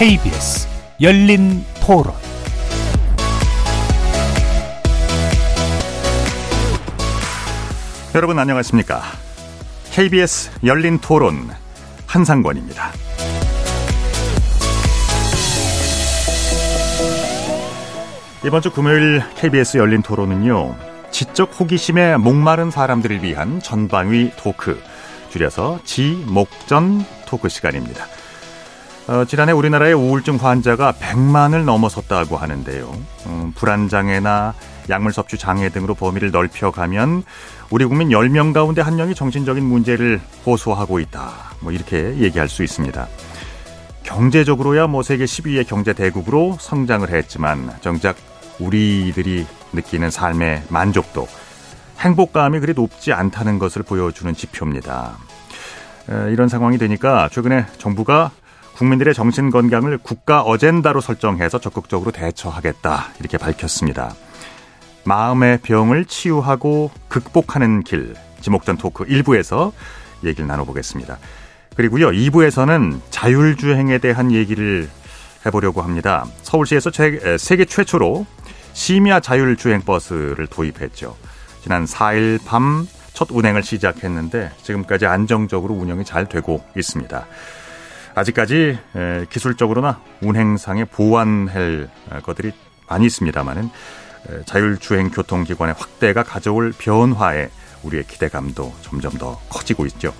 KBS 열린 토론 여러분 안녕하십니까? KBS 열린 토론 한상권입니다. 이번 주 금요일 KBS 열린 토론은요. 지적 호기심에 목마른 사람들을 위한 전방위 토크, 줄여서 지목전 토크 시간입니다. 어, 지난해 우리나라의 우울증 환자가 100만을 넘어섰다고 하는데요. 음, 불안장애나 약물 섭취 장애 등으로 범위를 넓혀가면 우리 국민 10명 가운데 1명이 정신적인 문제를 호소하고 있다. 뭐 이렇게 얘기할 수 있습니다. 경제적으로야 뭐 세계 10위의 경제 대국으로 성장을 했지만 정작 우리들이 느끼는 삶의 만족도, 행복감이 그리 높지 않다는 것을 보여주는 지표입니다. 이런 상황이 되니까 최근에 정부가 국민들의 정신 건강을 국가 어젠다로 설정해서 적극적으로 대처하겠다 이렇게 밝혔습니다. 마음의 병을 치유하고 극복하는 길 지목전 토크 1부에서 얘기를 나눠보겠습니다. 그리고요 2부에서는 자율주행에 대한 얘기를 해보려고 합니다. 서울시에서 세계 최초로 심야 자율주행 버스를 도입했죠. 지난 4일 밤 첫 운행을 시작했는데 지금까지 안정적으로 운영이 잘 되고 있습니다. 아직까지 기술적으로나 운행상에 보완할 것들이 많이 있습니다만은 자율주행 교통기관의 확대가 가져올 변화에 우리의 기대감도 점점 더 커지고 있죠.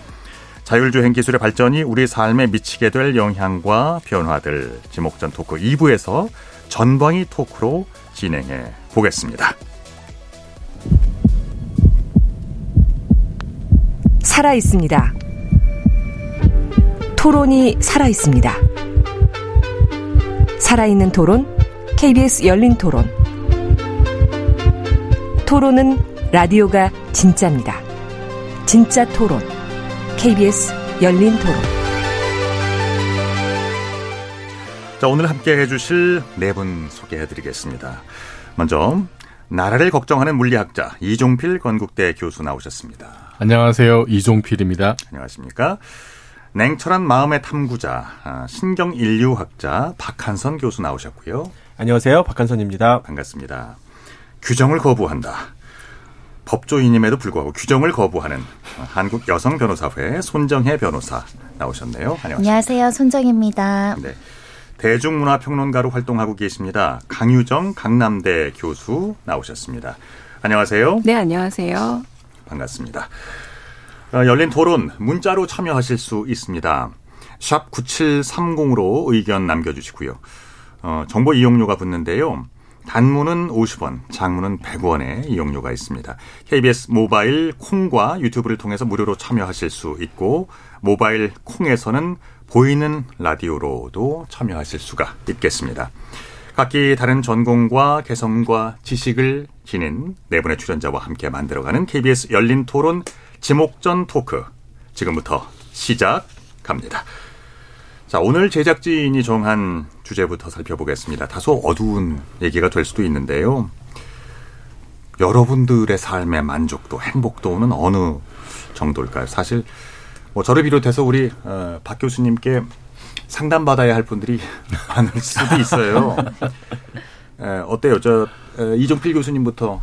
자율주행 기술의 발전이 우리 삶에 미치게 될 영향과 변화들 지목전 토크 2부에서 전방위 토크로 진행해 보겠습니다. 살아 있습니다. 토론이 살아 있습니다. 살아있는 토론, KBS 열린 토론. 토론은 라디오가 진짜입니다. 진짜 토론, KBS 열린 토론. 자, 오늘 함께 해주실 네 분 소개해드리겠습니다. 먼저 나라를 걱정하는 물리학자 이종필 건국대 교수 나오셨습니다. 안녕하세요. 이종필입니다. 안녕하십니까. 냉철한 마음의 탐구자 아, 신경 인류학자 박한선 교수 나오셨고요. 안녕하세요. 박한선입니다. 반갑습니다. 규정을 거부한다. 법조인임에도 불구하고 규정을 거부하는 한국 여성 변호사회 손정혜 변호사 나오셨네요. 안녕하세요. 안녕하세요. 손정혜입니다. 네. 대중문화 평론가로 활동하고 계십니다. 강유정 강남대 교수 나오셨습니다. 안녕하세요. 네, 안녕하세요. 반갑습니다. 어, 열린 토론 문자로 참여하실 수 있습니다. 샵 9730으로 의견 남겨주시고요. 어, 정보 이용료가 붙는데요. 단문은 50원, 장문은 100원의 이용료가 있습니다. KBS 모바일 콩과 유튜브를 통해서 무료로 참여하실 수 있고 모바일 콩에서는 보이는 라디오로도 참여하실 수가 있겠습니다. 각기 다른 전공과 개성과 지식을 지닌 네 분의 출연자와 함께 만들어가는 KBS 열린 토론 지목전 토크 지금부터 시작합니다. 자, 오늘 제작진이 정한 주제부터 살펴보겠습니다. 다소 어두운 얘기가 될 수도 있는데요. 여러분들의 삶의 만족도, 행복도는 어느 정도일까요? 사실 뭐 저를 비롯해서 우리 어, 박 교수님께 상담 받아야 할 분들이 많을 수도 있어요. 에, 어때요? 저 에, 이종필 교수님부터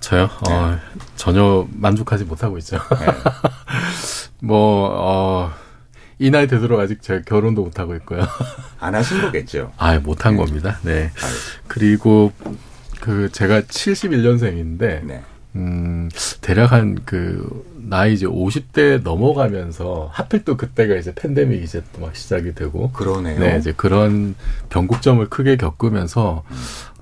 저요? 네. 어, 전혀 만족하지 못하고 있죠. 네. 뭐, 어, 이 나이 되도록 아직 제가 결혼도 못하고 있고요. 안 하신 거겠죠? 아, 못한 네. 겁니다. 네. 아유. 그리고 그 제가 71년생인데, 네. 음, 대략 한 그, 나이 이제 50대 넘어가면서, 하필 또 그때가 이제 팬데믹 이제 또 막 시작이 되고. 그러네요. 네, 이제 그런 변곡점을 크게 겪으면서, 음.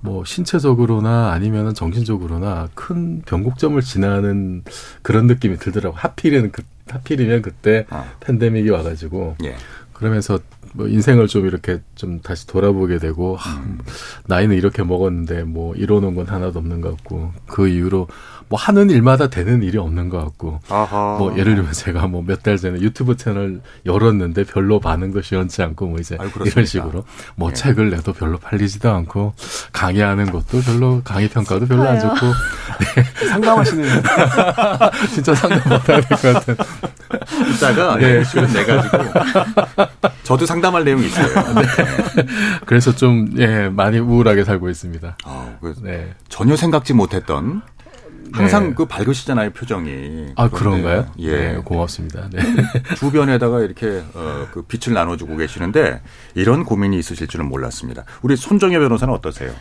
뭐 신체적으로나 아니면은 정신적으로나 큰 변곡점을 지나는 그런 느낌이 들더라고. 하필이면 그 하필이면 그때 아. 팬데믹이 와가지고 예. 그러면서 뭐 인생을 좀 이렇게 좀 다시 돌아보게 되고 음. 하, 나이는 이렇게 먹었는데 뭐 이뤄놓은 건 하나도 없는 것 같고 그 이후로 뭐 하는 일마다 되는 일이 없는 것 같고 아하. 뭐 예를 들면 제가 뭐 몇 달 전에 유튜브 채널 열었는데 별로 반응도 시원치 않고 뭐 이제 아유, 이런 식으로 뭐 네. 책을 내도 별로 팔리지도 않고 강의하는 것도 별로 강의 평가도 별로 안 좋고 네. 상담하시는 진짜 상담 못해야 될 것 같은 이따가 네. 시간 내 가지고 저도 상담할 내용이 있어요. 그래서 좀, 예, 많이 우울하게 살고 있습니다. 아, 그 네. 전혀 생각지 못했던 항상 네. 그 밝으시잖아요 표정이. 아, 그런데, 그런가요? 예, 네, 고맙습니다. 네. 주변에다가 이렇게 어, 그 빛을 나눠주고 계시는데 이런 고민이 있으실 줄은 몰랐습니다. 우리 손정혜 변호사는 어떠세요?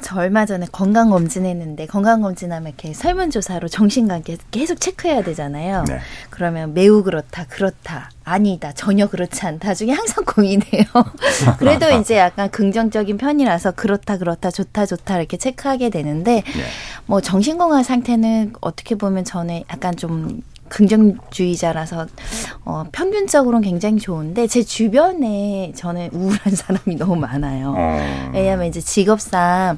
저 얼마 전에 건강 검진했는데 건강 검진하면 이렇게 설문조사로 정신관계 계속 체크해야 되잖아요. 네. 그러면 매우 그렇다, 그렇다, 아니다, 전혀 그렇지 않다 중에 항상 고민해요. 그래도 이제 약간 긍정적인 편이라서 그렇다, 그렇다, 좋다, 좋다 이렇게 체크하게 되는데 네. 뭐 정신건강 상태는 어떻게 보면 저는 약간 좀 긍정주의자라서 어, 평균적으로는 굉장히 좋은데 제 주변에 저는 우울한 사람이 너무 많아요. 어. 왜냐하면 이제 직업상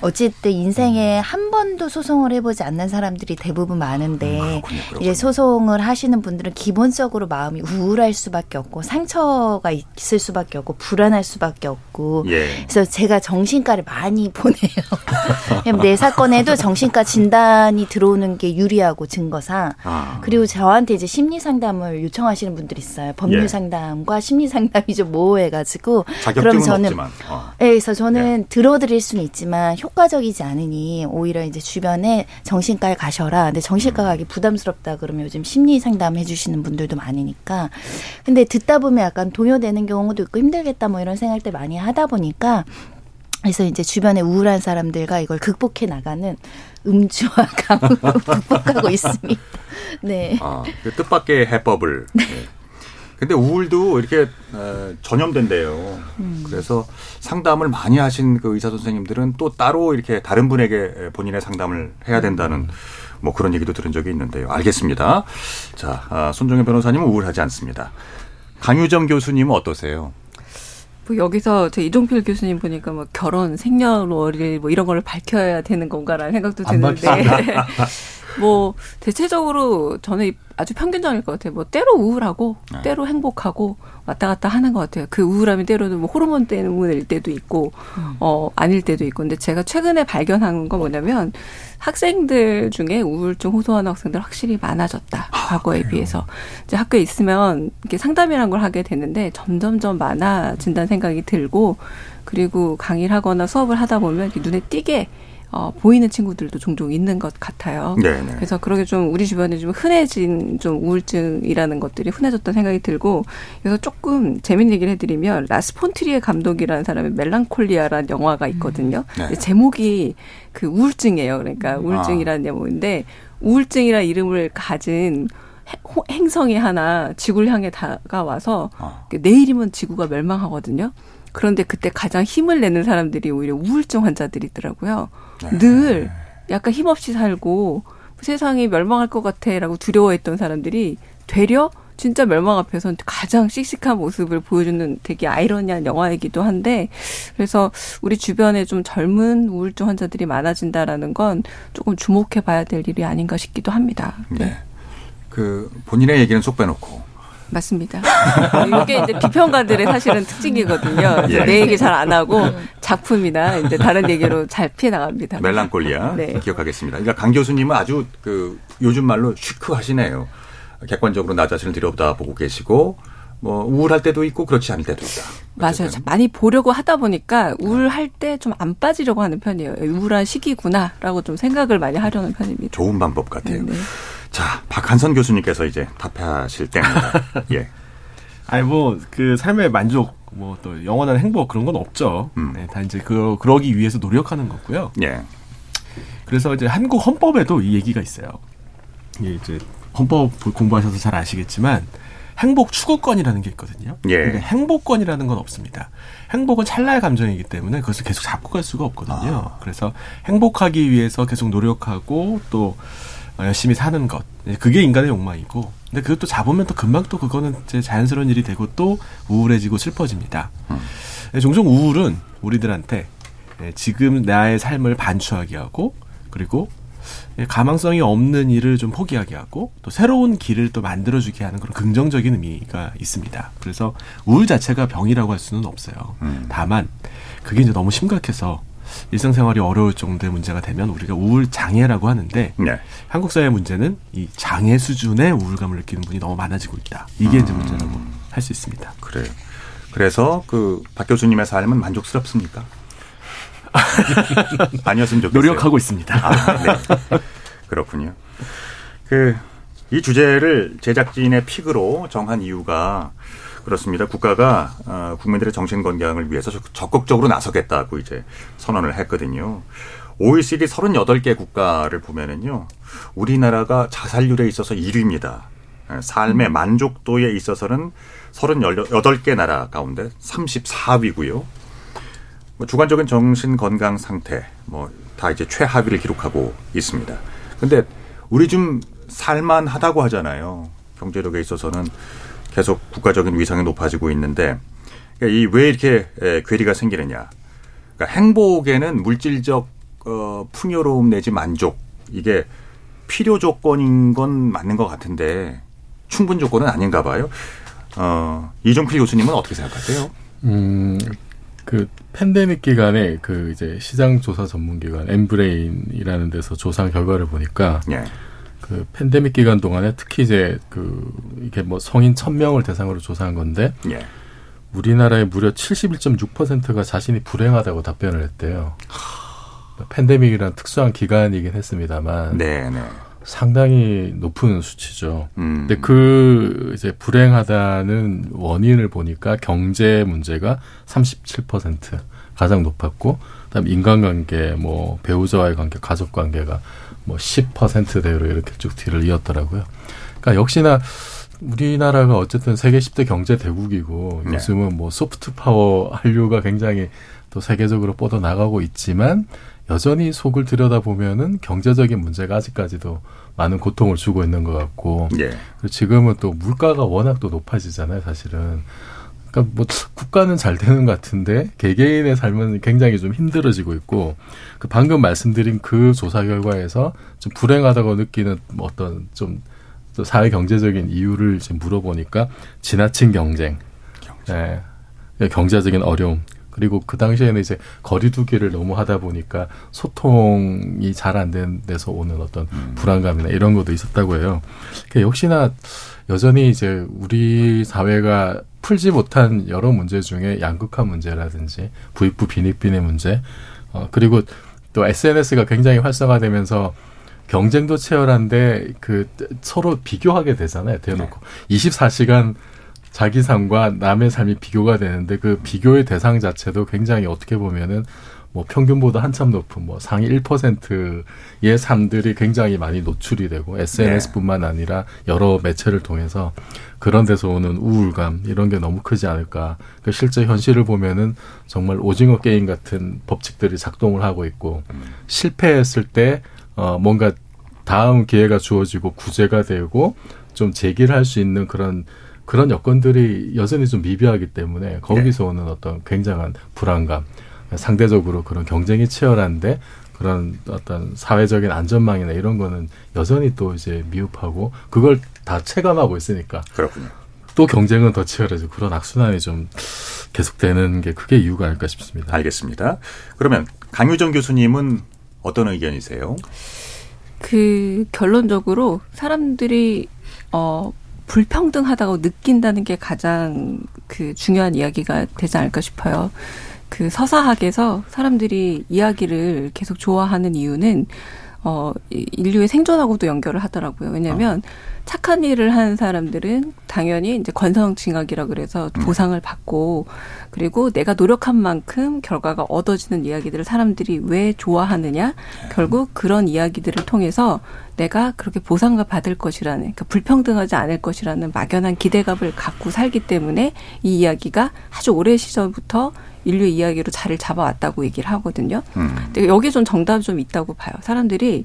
어쨌든 인생에 한 번도 소송을 해보지 않는 사람들이 대부분 많은데 음, 그렇군요, 그렇군요. 이제 소송을 하시는 분들은 기본적으로 마음이 우울할 수밖에 없고 상처가 있을 수밖에 없고 불안할 수밖에 없고 예. 그래서 제가 정신과를 많이 보내요. 내 사건에도 정신과 진단이 들어오는 게 유리하고 증거상 아. 그리고 저한테 이제 심리 상담을 요청하시는 분들이 있어요. 법률 예. 상담과 심리 상담이 좀 모호해가지고 그럼 저는 없지만. 어. 네, 그래서 저는 들어드릴 수는 있지만 효과적이지 않으니 오히려 이제 주변에 정신과에 가셔라. 근데 정신과 가기 부담스럽다 그러면 요즘 심리 상담 해주시는 분들도 많으니까. 근데 듣다 보면 약간 동요되는 경우도 있고 힘들겠다 뭐 이런 생각 때 많이 하다 보니까 그래서 이제 주변에 우울한 사람들과 이걸 극복해 나가는 음주와 강으로 극복하고 있습니다. 네. 아, 그 뜻밖의 해법을. 네. 근데 우울도 이렇게 어, 전염된대요. 그래서 상담을 많이 하신 그 의사 선생님들은 또 따로 이렇게 다른 분에게 본인의 상담을 해야 된다는 뭐 그런 얘기도 들은 적이 있는데요. 알겠습니다. 자, 아, 손정혜 변호사님은 우울하지 않습니다. 강유정 교수님은 어떠세요? 뭐 여기서 저 이종필 교수님 보니까 뭐 결혼, 생년월일 뭐 이런 거를 밝혀야 되는 건가라는 생각도 안 드는데 뭐 대체적으로 저는 아주 평균적일 것 같아요. 뭐 때로 우울하고 네. 때로 행복하고 왔다 갔다 하는 것 같아요. 그 우울함이 때로는 뭐 호르몬 때문일 때도 있고 어 아닐 때도 있고. 근데 제가 최근에 발견한 건 뭐냐면 학생들 중에 우울증 호소하는 학생들 확실히 많아졌다. 과거에 비해서. 이제 학교에 있으면 이렇게 상담이란 걸 하게 됐는데 점점점 많아진다는 생각이 들고 그리고 강의를 하거나 수업을 하다 보면 이렇게 눈에 띄게 어, 보이는 친구들도 종종 있는 것 같아요. 네네. 그래서 그러게 좀 우리 주변에 좀 흔해진 좀 우울증이라는 것들이 흔해졌다는 생각이 들고 그래서 조금 재밌는 얘기를 해드리면 라스 폰 트리에 감독이라는 사람의 멜랑콜리아라는 영화가 있거든요. 네. 근데 제목이 그 우울증이에요. 그러니까 우울증이라는 제목인데 우울증이라는 이름을 가진 행성이 하나 지구를 향해 다가와서 아. 내일이면 지구가 멸망하거든요. 그런데 그때 가장 힘을 내는 사람들이 오히려 우울증 환자들이더라고요. 네. 늘 약간 힘없이 살고 세상이 멸망할 것 같아라고 두려워했던 사람들이 되려 진짜 멸망 앞에서 가장 씩씩한 모습을 보여주는 되게 아이러니한 영화이기도 한데 그래서 우리 주변에 좀 젊은 우울증 환자들이 많아진다라는 건 조금 주목해 봐야 될 일이 아닌가 싶기도 합니다. 네. 그 본인의 얘기는 쏙 빼놓고 맞습니다. 이게 이제 비평가들의 사실은 특징이거든요. 예. 내 얘기 잘 안 하고 작품이나 이제 다른 얘기로 잘 피해 나갑니다. 멜랑콜리아 네. 기억하겠습니다. 그러니까 강 교수님은 아주 그 요즘 말로 시크하시네요. 객관적으로 나 자신을 들여다보고 계시고 뭐 우울할 때도 있고 그렇지 않을 때도 있다. 맞아요. 어쨌든. 많이 보려고 하다 보니까 우울할 때 좀 안 빠지려고 하는 편이에요. 우울한 시기구나라고 좀 생각을 많이 하려는 편입니다. 좋은 방법 같아요. 네. 자, 박한선 교수님께서 이제 답하실 때입니다. 예. 아니 뭐 그 삶의 만족 뭐 또 영원한 행복 그런 건 없죠. 음. 네, 다 이제 그 그러기 위해서 노력하는 거고요. 예. 그래서 이제 한국 헌법에도 이 얘기가 있어요. 이게 이제 헌법 공부하셔서 잘 아시겠지만 행복 추구권이라는 게 있거든요. 예. 근데 행복권이라는 건 없습니다. 행복은 찰나의 감정이기 때문에 그것을 계속 잡고 갈 수가 없거든요. 아. 그래서 행복하기 위해서 계속 노력하고 또 어, 열심히 사는 것. 예, 그게 인간의 욕망이고. 근데 그것도 잡으면 또 금방 또 그거는 이제 자연스러운 일이 되고 또 우울해지고 슬퍼집니다. 음. 예, 종종 우울은 우리들한테 예, 지금 나의 삶을 반추하게 하고 그리고 예, 가망성이 없는 일을 좀 포기하게 하고 또 새로운 길을 또 만들어주게 하는 그런 긍정적인 의미가 있습니다. 그래서 우울 자체가 병이라고 할 수는 없어요. 음. 다만 그게 이제 너무 심각해서 일상생활이 어려울 정도의 문제가 되면 우리가 우울 장애라고 하는데 네. 한국 사회 의 문제는 이 장애 수준의 우울감을 느끼는 분이 너무 많아지고 있다. 이게 이제 문제라고 할 수 있습니다. 그래요. 그래서 그 박 교수님의 삶은 만족스럽습니까? 아니었으면 좋겠어요. 노력하고 있습니다. 아, 네. 그렇군요. 그, 이 주제를 제작진의 픽으로 정한 이유가 그렇습니다. 국가가 어, 국민들의 정신 건강을 위해서 적극적으로 나서겠다고 이제 선언을 했거든요. OECD 38개 국가를 보면은요. 우리나라가 자살률에 있어서 1위입니다. 삶의 만족도에 있어서는 38개 나라 가운데 34위고요. 뭐 주관적인 정신 건강 상태 뭐 다 이제 최하위를 기록하고 있습니다. 근데 우리 좀 살만하다고 하잖아요. 경제력에 있어서는 계속 국가적인 위상이 높아지고 있는데 그러니까 이왜 이렇게 괴리가 생기느냐? 그러니까 행복에는 물질적 어, 풍요로움 내지 만족 이게 필요 조건인 건 맞는 것 같은데 충분 조건은 아닌가 봐요. 어, 이종필 교수님은 어떻게 생각하세요? 음, 그 팬데믹 기간에 그 이제 시장 조사 전문 기관 엠브레인이라는 데서 조사 결과를 보니까 예. 그 팬데믹 기간 동안에 특히 이제 그 이게 뭐 성인 천명을 대상으로 조사한 건데 예. 우리나라의 무려 71.6%가 자신이 불행하다고 답변을 했대요. 팬데믹이란 특수한 기간이긴 했습니다만 네, 네. 상당히 높은 수치죠. 음. 근데 그 이제 불행하다는 원인을 보니까 경제 문제가 37% 가장 높았고 그다음 인간관계 뭐 배우자와의 관계, 가족 관계가 뭐 10%대로 이렇게 쭉 뒤를 이었더라고요. 그러니까 역시나 우리나라가 어쨌든 세계 10대 경제 대국이고 네. 요즘은 뭐 소프트 파워 한류가 굉장히 또 세계적으로 뻗어 나가고 있지만 여전히 속을 들여다보면은 경제적인 문제가 아직까지도 많은 고통을 주고 있는 것 같고 예. 지금은 또 물가가 워낙 또 높아지잖아요, 사실은. 그러니까 뭐 국가는 잘 되는 것 같은데 개개인의 삶은 굉장히 좀 힘들어지고 있고 그 방금 말씀드린 그 조사 결과에서 좀 불행하다고 느끼는 뭐 어떤 좀또 사회 경제적인 이유를 지금 물어보니까 지나친 경쟁, 네. 경제적인 어려움 그리고 그 당시에는 이제 거리두기를 너무 하다 보니까 소통이 잘 안 되는 데서 오는 어떤 불안감이나 이런 것도 있었다고 해요. 그러니까 역시나 여전히 이제 우리 사회가 풀지 못한 여러 문제 중에 양극화 문제라든지 부익부 빈익빈의 문제, 어, 그리고 또 SNS가 굉장히 활성화되면서 경쟁도 치열한데 그 서로 비교하게 되잖아요. 대놓고 24시간 자기 삶과 남의 삶이 비교가 되는데 그 비교의 대상 자체도 굉장히 어떻게 보면은 뭐 평균보다 한참 높은 뭐 상위 1%의 삶들이 굉장히 많이 노출이 되고 SNS뿐만 아니라 여러 매체를 통해서 그런 데서 오는 우울감 이런 게 너무 크지 않을까. 그 실제 현실을 보면은 정말 오징어 게임 같은 법칙들이 작동을 하고 있고 실패했을 때 어, 뭔가 다음 기회가 주어지고 구제가 되고 좀 제기를 할 수 있는 그런 그런 여건들이 여전히 좀 미비하기 때문에 거기서 오는 어떤 굉장한 불안감, 상대적으로 그런 경쟁이 치열한데 그런 어떤 사회적인 안전망이나 이런 거는 여전히 또 이제 미흡하고 그걸 다 체감하고 있으니까 그렇군요. 또 경쟁은 더 치열해지고 그런 악순환이 좀 계속되는 게 그게 이유가 아닐까 싶습니다. 알겠습니다. 그러면 강유정 교수님은 어떤 의견이세요? 그 결론적으로 사람들이 어 불평등하다고 느낀다는 게 가장 그 중요한 이야기가 되지 않을까 싶어요. 그 서사학에서 사람들이 이야기를 계속 좋아하는 이유는 어 인류의 생존하고도 연결을 하더라고요. 왜냐하면 착한 일을 하는 사람들은 당연히 이제 권성징악이라 그래서 보상을 받고 그리고 내가 노력한 만큼 결과가 얻어지는 이야기들을 사람들이 왜 좋아하느냐? 결국 그런 이야기들을 통해서 내가 그렇게 보상을 받을 것이라는 그러니까 불평등하지 않을 것이라는 막연한 기대감을 갖고 살기 때문에 이 이야기가 아주 오래 시절부터 인류 이야기로 자리를 잡아왔다고 얘기를 하거든요. 음. 근데 여기에 좀 정답이 좀 있다고 봐요. 사람들이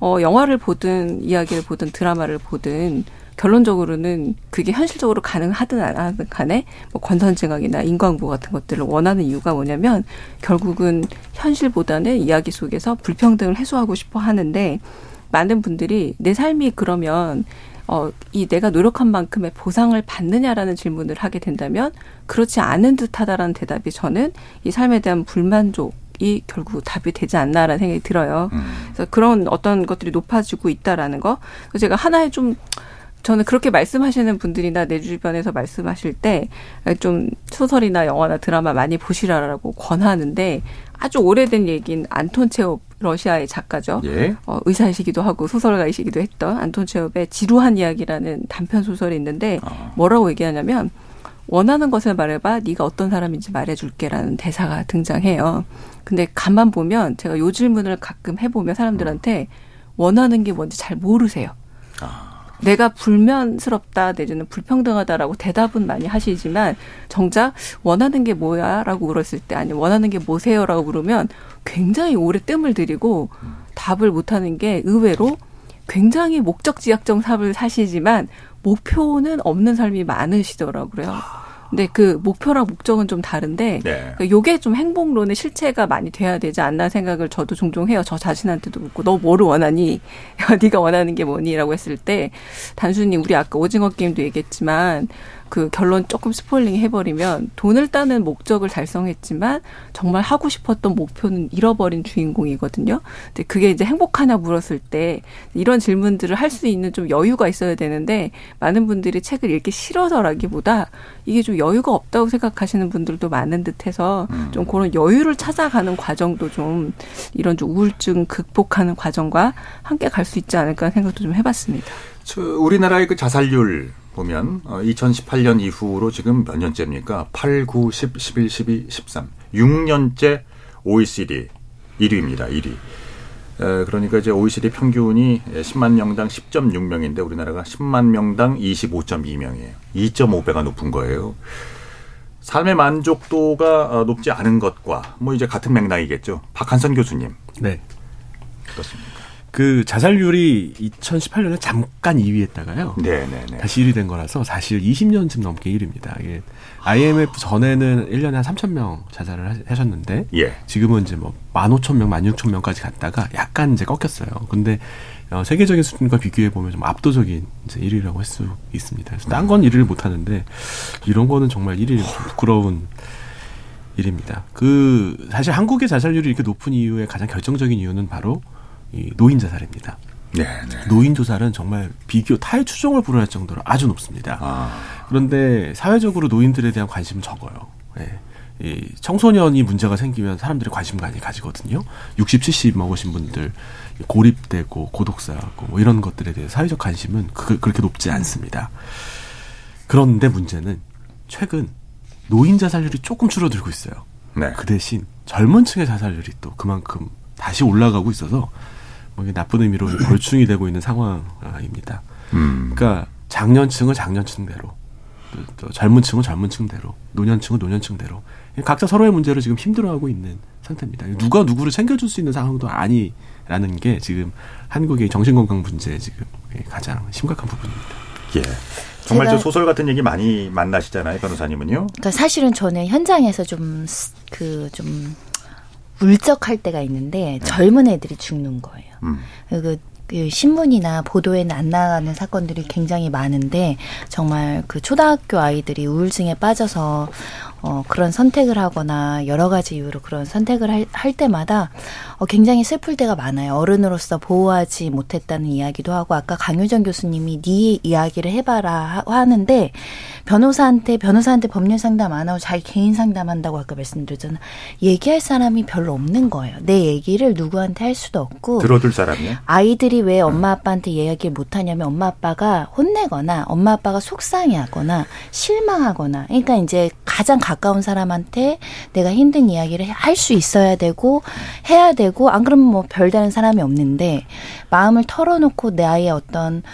어 영화를 보든 이야기를 보든 드라마를 보든 결론적으로는 그게 현실적으로 가능하든 안 하든 간에 뭐 권선징악이나 인과응보 같은 것들을 원하는 이유가 뭐냐면 결국은 현실보다는 이야기 속에서 불평등을 해소하고 싶어 하는데 많은 분들이 내 삶이 그러면 어, 이 내가 노력한 만큼의 보상을 받느냐라는 질문을 하게 된다면 그렇지 않은 듯하다라는 대답이 저는 이 삶에 대한 불만족 이 결국 답이 되지 않나라는 생각이 들어요. 음. 그래서 그런 어떤 것들이 높아지고 있다라는 거. 제가 하나의 좀 저는 그렇게 말씀하시는 분들이나 내 주변에서 말씀하실 때 좀 소설이나 영화나 드라마 많이 보시라라고 권하는데 아주 오래된 얘기인 안톤 체홉 러시아의 작가죠. 예. 어, 의사이시기도 하고 소설가이시기도 했던 안톤 체홉의 지루한 이야기라는 단편 소설이 있는데 아. 뭐라고 얘기하냐면 원하는 것을 말해봐 네가 어떤 사람인지 말해줄게라는 대사가 등장해요. 근데 가만 보면 제가 요 질문을 가끔 해보면 사람들한테 원하는 게 뭔지 잘 모르세요. 내가 불면스럽다 내지는 불평등하다라고 대답은 많이 하시지만 정작 원하는 게 뭐야라고 물었을 때 아니 원하는 게 뭐세요라고 물으면 굉장히 오래 뜸을 들이고 답을 못 하는 게 의외로 굉장히 목적지향적 삶을 사시지만 목표는 없는 삶이 많으시더라고요. 근데 그 목표랑 목적은 좀 다른데 네. 그러니까 요게 좀 행복론의 실체가 많이 돼야 되지 않나 생각을 저도 종종 해요. 저 자신한테도 묻고 너 뭐를 원하니? 네가 원하는 게 뭐니?라고 했을 때 단순히 우리 아까 오징어 게임도 얘기했지만 그 결론 조금 스포일링 해버리면 돈을 따는 목적을 달성했지만 정말 하고 싶었던 목표는 잃어버린 주인공이거든요. 근데 그게 이제 행복하냐 물었을 때 이런 질문들을 할 수 있는 좀 여유가 있어야 되는데 많은 분들이 책을 읽기 싫어서라기보다 이게 좀 여유가 없다고 생각하시는 분들도 많은 듯해서 좀 그런 여유를 찾아가는 과정도 좀 이런 좀 우울증 극복하는 과정과 함께 갈 수 있지 않을까 생각도 좀 해봤습니다. 저 우리나라의 그 자살률 보면 어, 2018년 이후로 지금 몇 년째입니까? 8, 9, 10, 11, 12, 13. 6년째 OECD 1위입니다. 1위. 에, 그러니까 이제 OECD 평균이 10만 명당 10.6명인데 우리나라가 10만 명당 25.2명이에요. 2.5배가 높은 거예요. 삶의 만족도가 어, 높지 않은 것과 뭐 이제 같은 맥락이겠죠. 박한선 교수님 네. 어떻습니까? 그 자살률이 2018년에 잠깐 2위했다가요. 네, 네, 네. 다시 1위 된 거라서 사실 20년쯤 넘게 1위입니다. 이게 IMF 전에는 1년에 한 3,000명 자살을 하- 하셨는데 예. 지금은 이제 뭐 15,000명, 16,000명까지 갔다가 약간 이제 꺾였어요. 근데 어, 세계적인 수준과 비교해 보면 좀 압도적인 이제 1위라고 할 수 있습니다. 그래서 딴 건 1위를 못 하는데 이런 거는 정말 1위 부끄러운 일입니다. 그 사실 한국의 자살률이 이렇게 높은 이유의 가장 결정적인 이유는 바로 이 노인 자살입니다. 네, 네. 노인 조살은 정말 비교 타의 추종을 불허할 정도로 아주 높습니다. 아. 그런데 사회적으로 노인들에 대한 관심은 적어요. 예. 이 청소년이 문제가 생기면 사람들이 관심 많이 가지거든요. 60, 70 먹으신 분들 고립되고 고독사하고 뭐 이런 것들에 대해 사회적 관심은 그, 그렇게 높지 않습니다. 그런데 문제는 최근 노인 자살률이 조금 줄어들고 있어요. 네. 그 대신 젊은 층의 자살률이 또 그만큼 다시 올라가고 있어서 나쁜 의미로 벌충이 되고 있는 상황입니다. 음. 그러니까 장년층은 장년층대로, 또, 또 젊은 층은 젊은 층대로, 노년층은 노년층대로 각자 서로의 문제를 지금 힘들어하고 있는 상태입니다. 누가 누구를 챙겨줄 수 있는 상황도 아니라는 게 지금 한국의 정신건강 문제 지금 가장 심각한 부분입니다. 예. 정말 저 소설 같은 얘기 많이 만나시잖아요, 변호사님은요. 그러니까 사실은 저는 현장에서 좀 그좀 울적할 때가 있는데 젊은 애들이 죽는 거예요. 음. 그, 그 신문이나 보도에는 안 나가는 사건들이 굉장히 많은데 정말 그 초등학교 아이들이 우울증에 빠져서 어, 그런 선택을 하거나 여러 가지 이유로 그런 선택을 할, 할 때마다 어, 굉장히 슬플 때가 많아요. 어른으로서 보호하지 못했다는 이야기도 하고 아까 강효정 교수님이 네 이야기를 해봐라 하- 하는데 변호사한테 변호사한테 법률 상담 안 하고 자기 개인 상담한다고 아까 말씀드렸잖아. 얘기할 사람이 별로 없는 거예요. 내 얘기를 누구한테 할 수도 없고 들어줄 사람이요? 아이들이 왜 엄마 아빠한테 이야기를 못하냐면 엄마 아빠가 혼내거나 엄마 아빠가 속상해하거나 실망하거나 그러니까 이제 가장 가까운 사람한테 내가 힘든 이야기를 할 수 있어야 되고 해야 되고 안 그러면 뭐 별다른 사람이 없는데 마음을 털어놓고 나의 어떤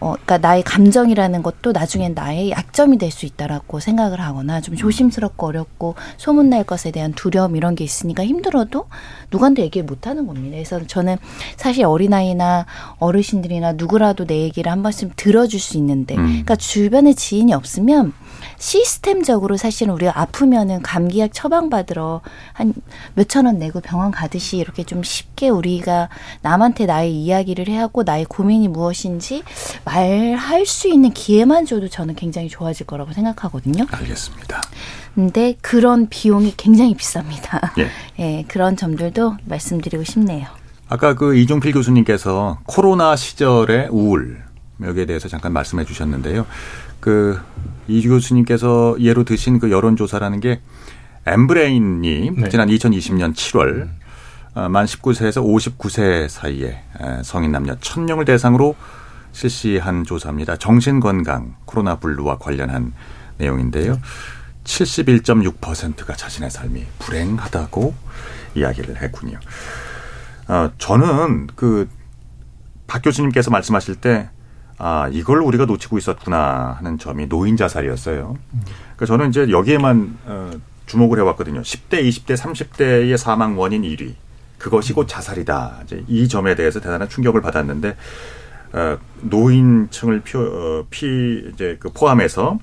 어 그러니까 나의 감정이라는 것도 나중엔 나의 약점이 될 수 있다라고 생각을 하거나 좀 조심스럽고 어렵고 소문날 것에 대한 두려움 이런 게 있으니까 힘들어도 누구한테 얘기를 못 하는 겁니다. 그래서 저는 사실 어린아이나 어르신들이나 누구라도 내 얘기를 한 번쯤 들어줄 수 있는데 음. 그러니까 주변에 지인이 없으면 시스템적으로 사실은 우리가 아프면은 감기약 처방받으러 한 몇천 원 내고 병원 가듯이 이렇게 좀 쉽게 우리가 남한테 나의 이야기 를 해야 하고 나의 고민이 무엇인지 말할 수 있는 기회만 줘도 저는 굉장히 좋아질 거라고 생각하거든요. 알겠습니다. 근데 그런 비용이 굉장히 비쌉니다. 예. 예, 그런 점들도 말씀드리고 싶네요. 아까 그 이종필 교수님께서 코로나 시절의 우울, 여기에 대해서 잠깐 말씀해 주셨는데요. 그 이 교수님께서 예로 드신 그 여론조사라는 게 엠브레인이 네. 지난 2020년 7월 어, 만 19세에서 59세 사이에 에, 성인 남녀 1000명을 대상으로 실시한 조사입니다. 정신건강 코로나 블루와 관련한 내용인데요. 71.6%가 자신의 삶이 불행하다고 이야기를 했군요. 어, 저는 그 박 교수님께서 말씀하실 때 아, 이걸 우리가 놓치고 있었구나 하는 점이 노인 자살이었어요. 그러니까 저는 이제 여기에만 어, 주목을 해왔거든요. 10대, 20대, 30대의 사망 원인 1위. 그것이 곧 자살이다. 이제 이 점에 대해서 대단한 충격을 받았는데, 어, 노인층을 피, 어, 피, 이제 그 포함해서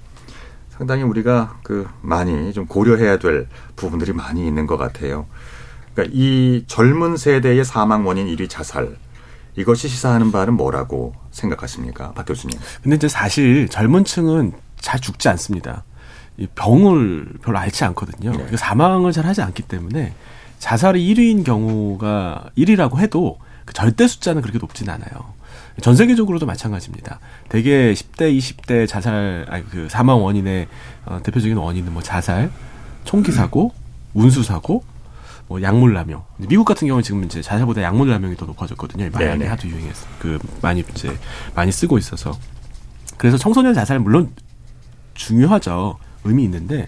상당히 우리가 그 많이 좀 고려해야 될 부분들이 많이 있는 것 같아요. 그러니까 이 젊은 세대의 사망 원인 1위 자살. 이것이 시사하는 바는 뭐라고 생각하십니까? 박 교수님. 근데 이제 사실 젊은 층은 잘 죽지 않습니다. 이 병을 별로 앓지 않거든요. 네. 그러니까 사망을 잘 하지 않기 때문에 자살이 1위인 경우가 1위라고 해도 그 절대 숫자는 그렇게 높진 않아요. 전 세계적으로도 마찬가지입니다. 대개 10대, 20대 자살, 아니 그 사망 원인의 어, 대표적인 원인은 뭐 자살, 총기 사고, 운수 사고, 뭐 약물 남용. 근데 미국 같은 경우는 지금 이제 자살보다 약물 남용이 더 높아졌거든요. 네네. 하도 유행해서 그 많이 이제 많이 쓰고 있어서 그래서 청소년 자살 물론 중요하죠. 의미 있는데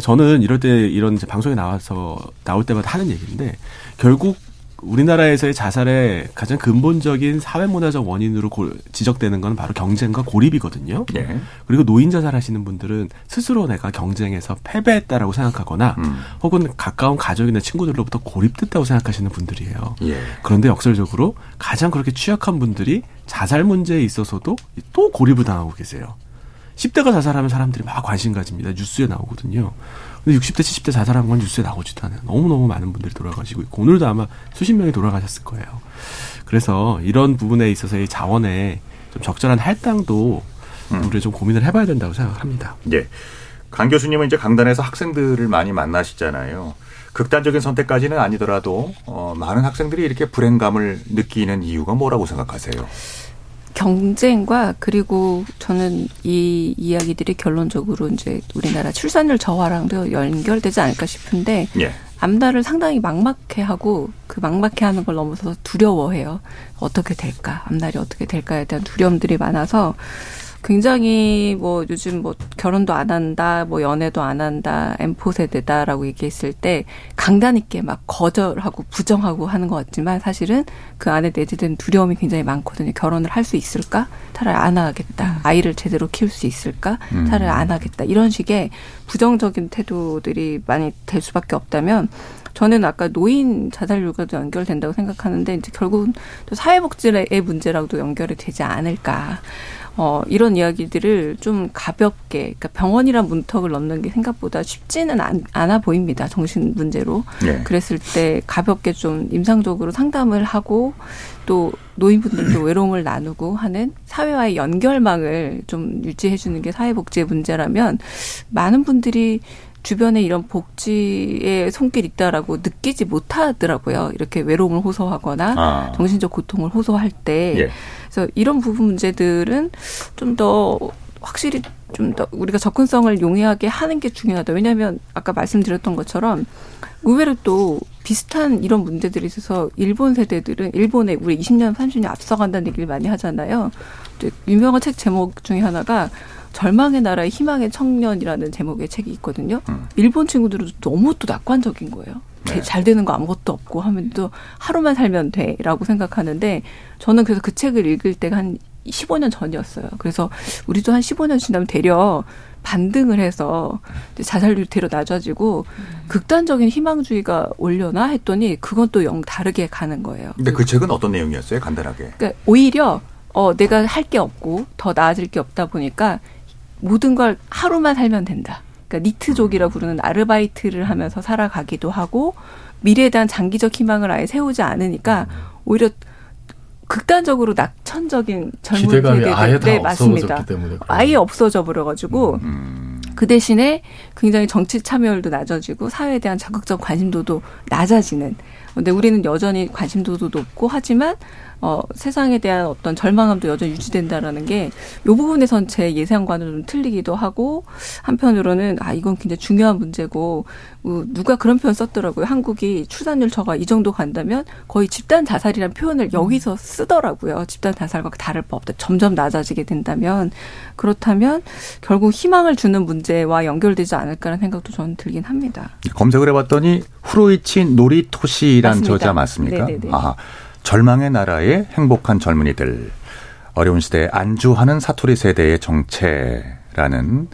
저는 이럴 때 이런 이제 방송에 나와서 나올 때마다 하는 얘기인데 결국 우리나라에서의 자살의 가장 근본적인 사회문화적 원인으로 고- 지적되는 건 바로 경쟁과 고립이거든요. 예. 그리고 노인 자살하시는 분들은 스스로 내가 경쟁에서 패배했다라고 생각하거나 음. 혹은 가까운 가족이나 친구들로부터 고립됐다고 생각하시는 분들이에요. 예. 그런데 역설적으로 가장 그렇게 취약한 분들이 자살 문제에 있어서도 또 고립을 당하고 계세요. 10대가 자살하면 사람들이 막 관심 가집니다. 뉴스에 나오거든요. 근데 60대, 70대 자살한 건 뉴스에 나오지도 않아요. 너무너무 많은 분들이 돌아가시고 있고, 오늘도 아마 수십 명이 돌아가셨을 거예요. 그래서 이런 부분에 있어서의 자원의 좀 적절한 할당도 음. 우리가 좀 고민을 해봐야 된다고 생각합니다. 예. 강 교수님은 이제 강단에서 학생들을 많이 만나시잖아요. 극단적인 선택까지는 아니더라도 어, 많은 학생들이 이렇게 불행감을 느끼는 이유가 뭐라고 생각하세요? 경쟁과 그리고 저는 이 이야기들이 결론적으로 이제 우리나라 출산율 저하랑도 연결되지 않을까 싶은데 예. 앞날을 상당히 막막해 하고 그 막막해 하는 걸 넘어서서 두려워해요. 어떻게 될까? 앞날이 어떻게 될까에 대한 두려움들이 많아서 굉장히 뭐 요즘 뭐 결혼도 안 한다, 뭐 연애도 안 한다, 엠포 세대다라고 얘기했을 때 강단 있게 막 거절하고 부정하고 하는 것 같지만 사실은 그 안에 내재된 두려움이 굉장히 많거든요. 결혼을 할 수 있을까? 차라리 안 하겠다. 아이를 제대로 키울 수 있을까? 음. 차라리 안 하겠다. 이런 식의 부정적인 태도들이 많이 될 수밖에 없다면 저는 아까 노인 자살률과도 연결된다고 생각하는데 이제 결국은 또 사회복지의 문제랑도 연결이 되지 않을까. 어, 이런 이야기들을 좀 가볍게, 그러니까 병원이란 문턱을 넘는 게 생각보다 쉽지는 않, 않아 보입니다. 정신 문제로. 예. 그랬을 때 가볍게 좀 임상적으로 상담을 하고 또 노인분들도 외로움을 나누고 하는 사회와의 연결망을 좀 유지해 주는 게 사회복지의 문제라면 많은 분들이 주변에 이런 복지의 손길 있다라고 느끼지 못하더라고요. 이렇게 외로움을 호소하거나 아. 정신적 고통을 호소할 때. 예. 그래서 이런 부분 문제들은 좀 더 확실히 좀 더 우리가 접근성을 용이하게 하는 게 중요하다. 왜냐하면 아까 말씀드렸던 것처럼 의외로 또 비슷한 이런 문제들이 있어서 일본 세대들은 일본에 우리 20년, 30년 앞서간다는 얘기를 많이 하잖아요. 유명한 책 제목 중에 하나가 절망의 나라의 희망의 청년이라는 제목의 책이 있거든요. 음. 일본 친구들은 너무 또 낙관적인 거예요. 네. 제- 잘 되는 거 아무것도 없고 하면 또 하루만 살면 돼라고 생각하는데 저는 그래서 그 책을 읽을 때가 한 15년 전이었어요. 그래서 우리도 한 15년 지나면 되려 반등을 해서 자살률이 되려 낮아지고 극단적인 희망주의가 올려나 했더니 그건 또 영 다르게 가는 거예요. 근데 그 책은 어떤 내용이었어요? 간단하게. 그러니까 오히려 어 내가 할 게 없고 더 나아질 게 없다 보니까 모든 걸 하루만 살면 된다. 그러니까 니트족이라 부르는 아르바이트를 하면서 살아가기도 하고 미래에 대한 장기적 희망을 아예 세우지 않으니까 오히려 극단적으로 낙천적인 젊은 기대감이 세대들 아예 다 네, 맞습니다. 아예 없어져 버려가지고 음. 그 대신에 굉장히 정치 참여율도 낮아지고 사회에 대한 적극적 관심도도 낮아지는. 근데 우리는 여전히 관심도도 높고 하지만 어, 세상에 대한 어떤 절망감도 여전히 유지된다라는 게 이 부분에선 제 예상과는 좀 틀리기도 하고 한편으로는 아 이건 굉장히 중요한 문제고 어, 누가 그런 표현 썼더라고요. 한국이 출산율 저가 이 정도 간다면 거의 집단 자살이라는 표현을 여기서 쓰더라고요. 집단 자살과 다를 바 없다. 점점 낮아지게 된다면 그렇다면 결국 희망을 주는 문제와 연결되지 않을까라는 생각도 저는 들긴 합니다. 검색을 해봤더니 후로이치 노리토시라는 맞습니다. 저자 맞습니까? 네네네. 아, 절망의 나라의 행복한 젊은이들. 어려운 시대에 안주하는 사투리 세대의 정체라는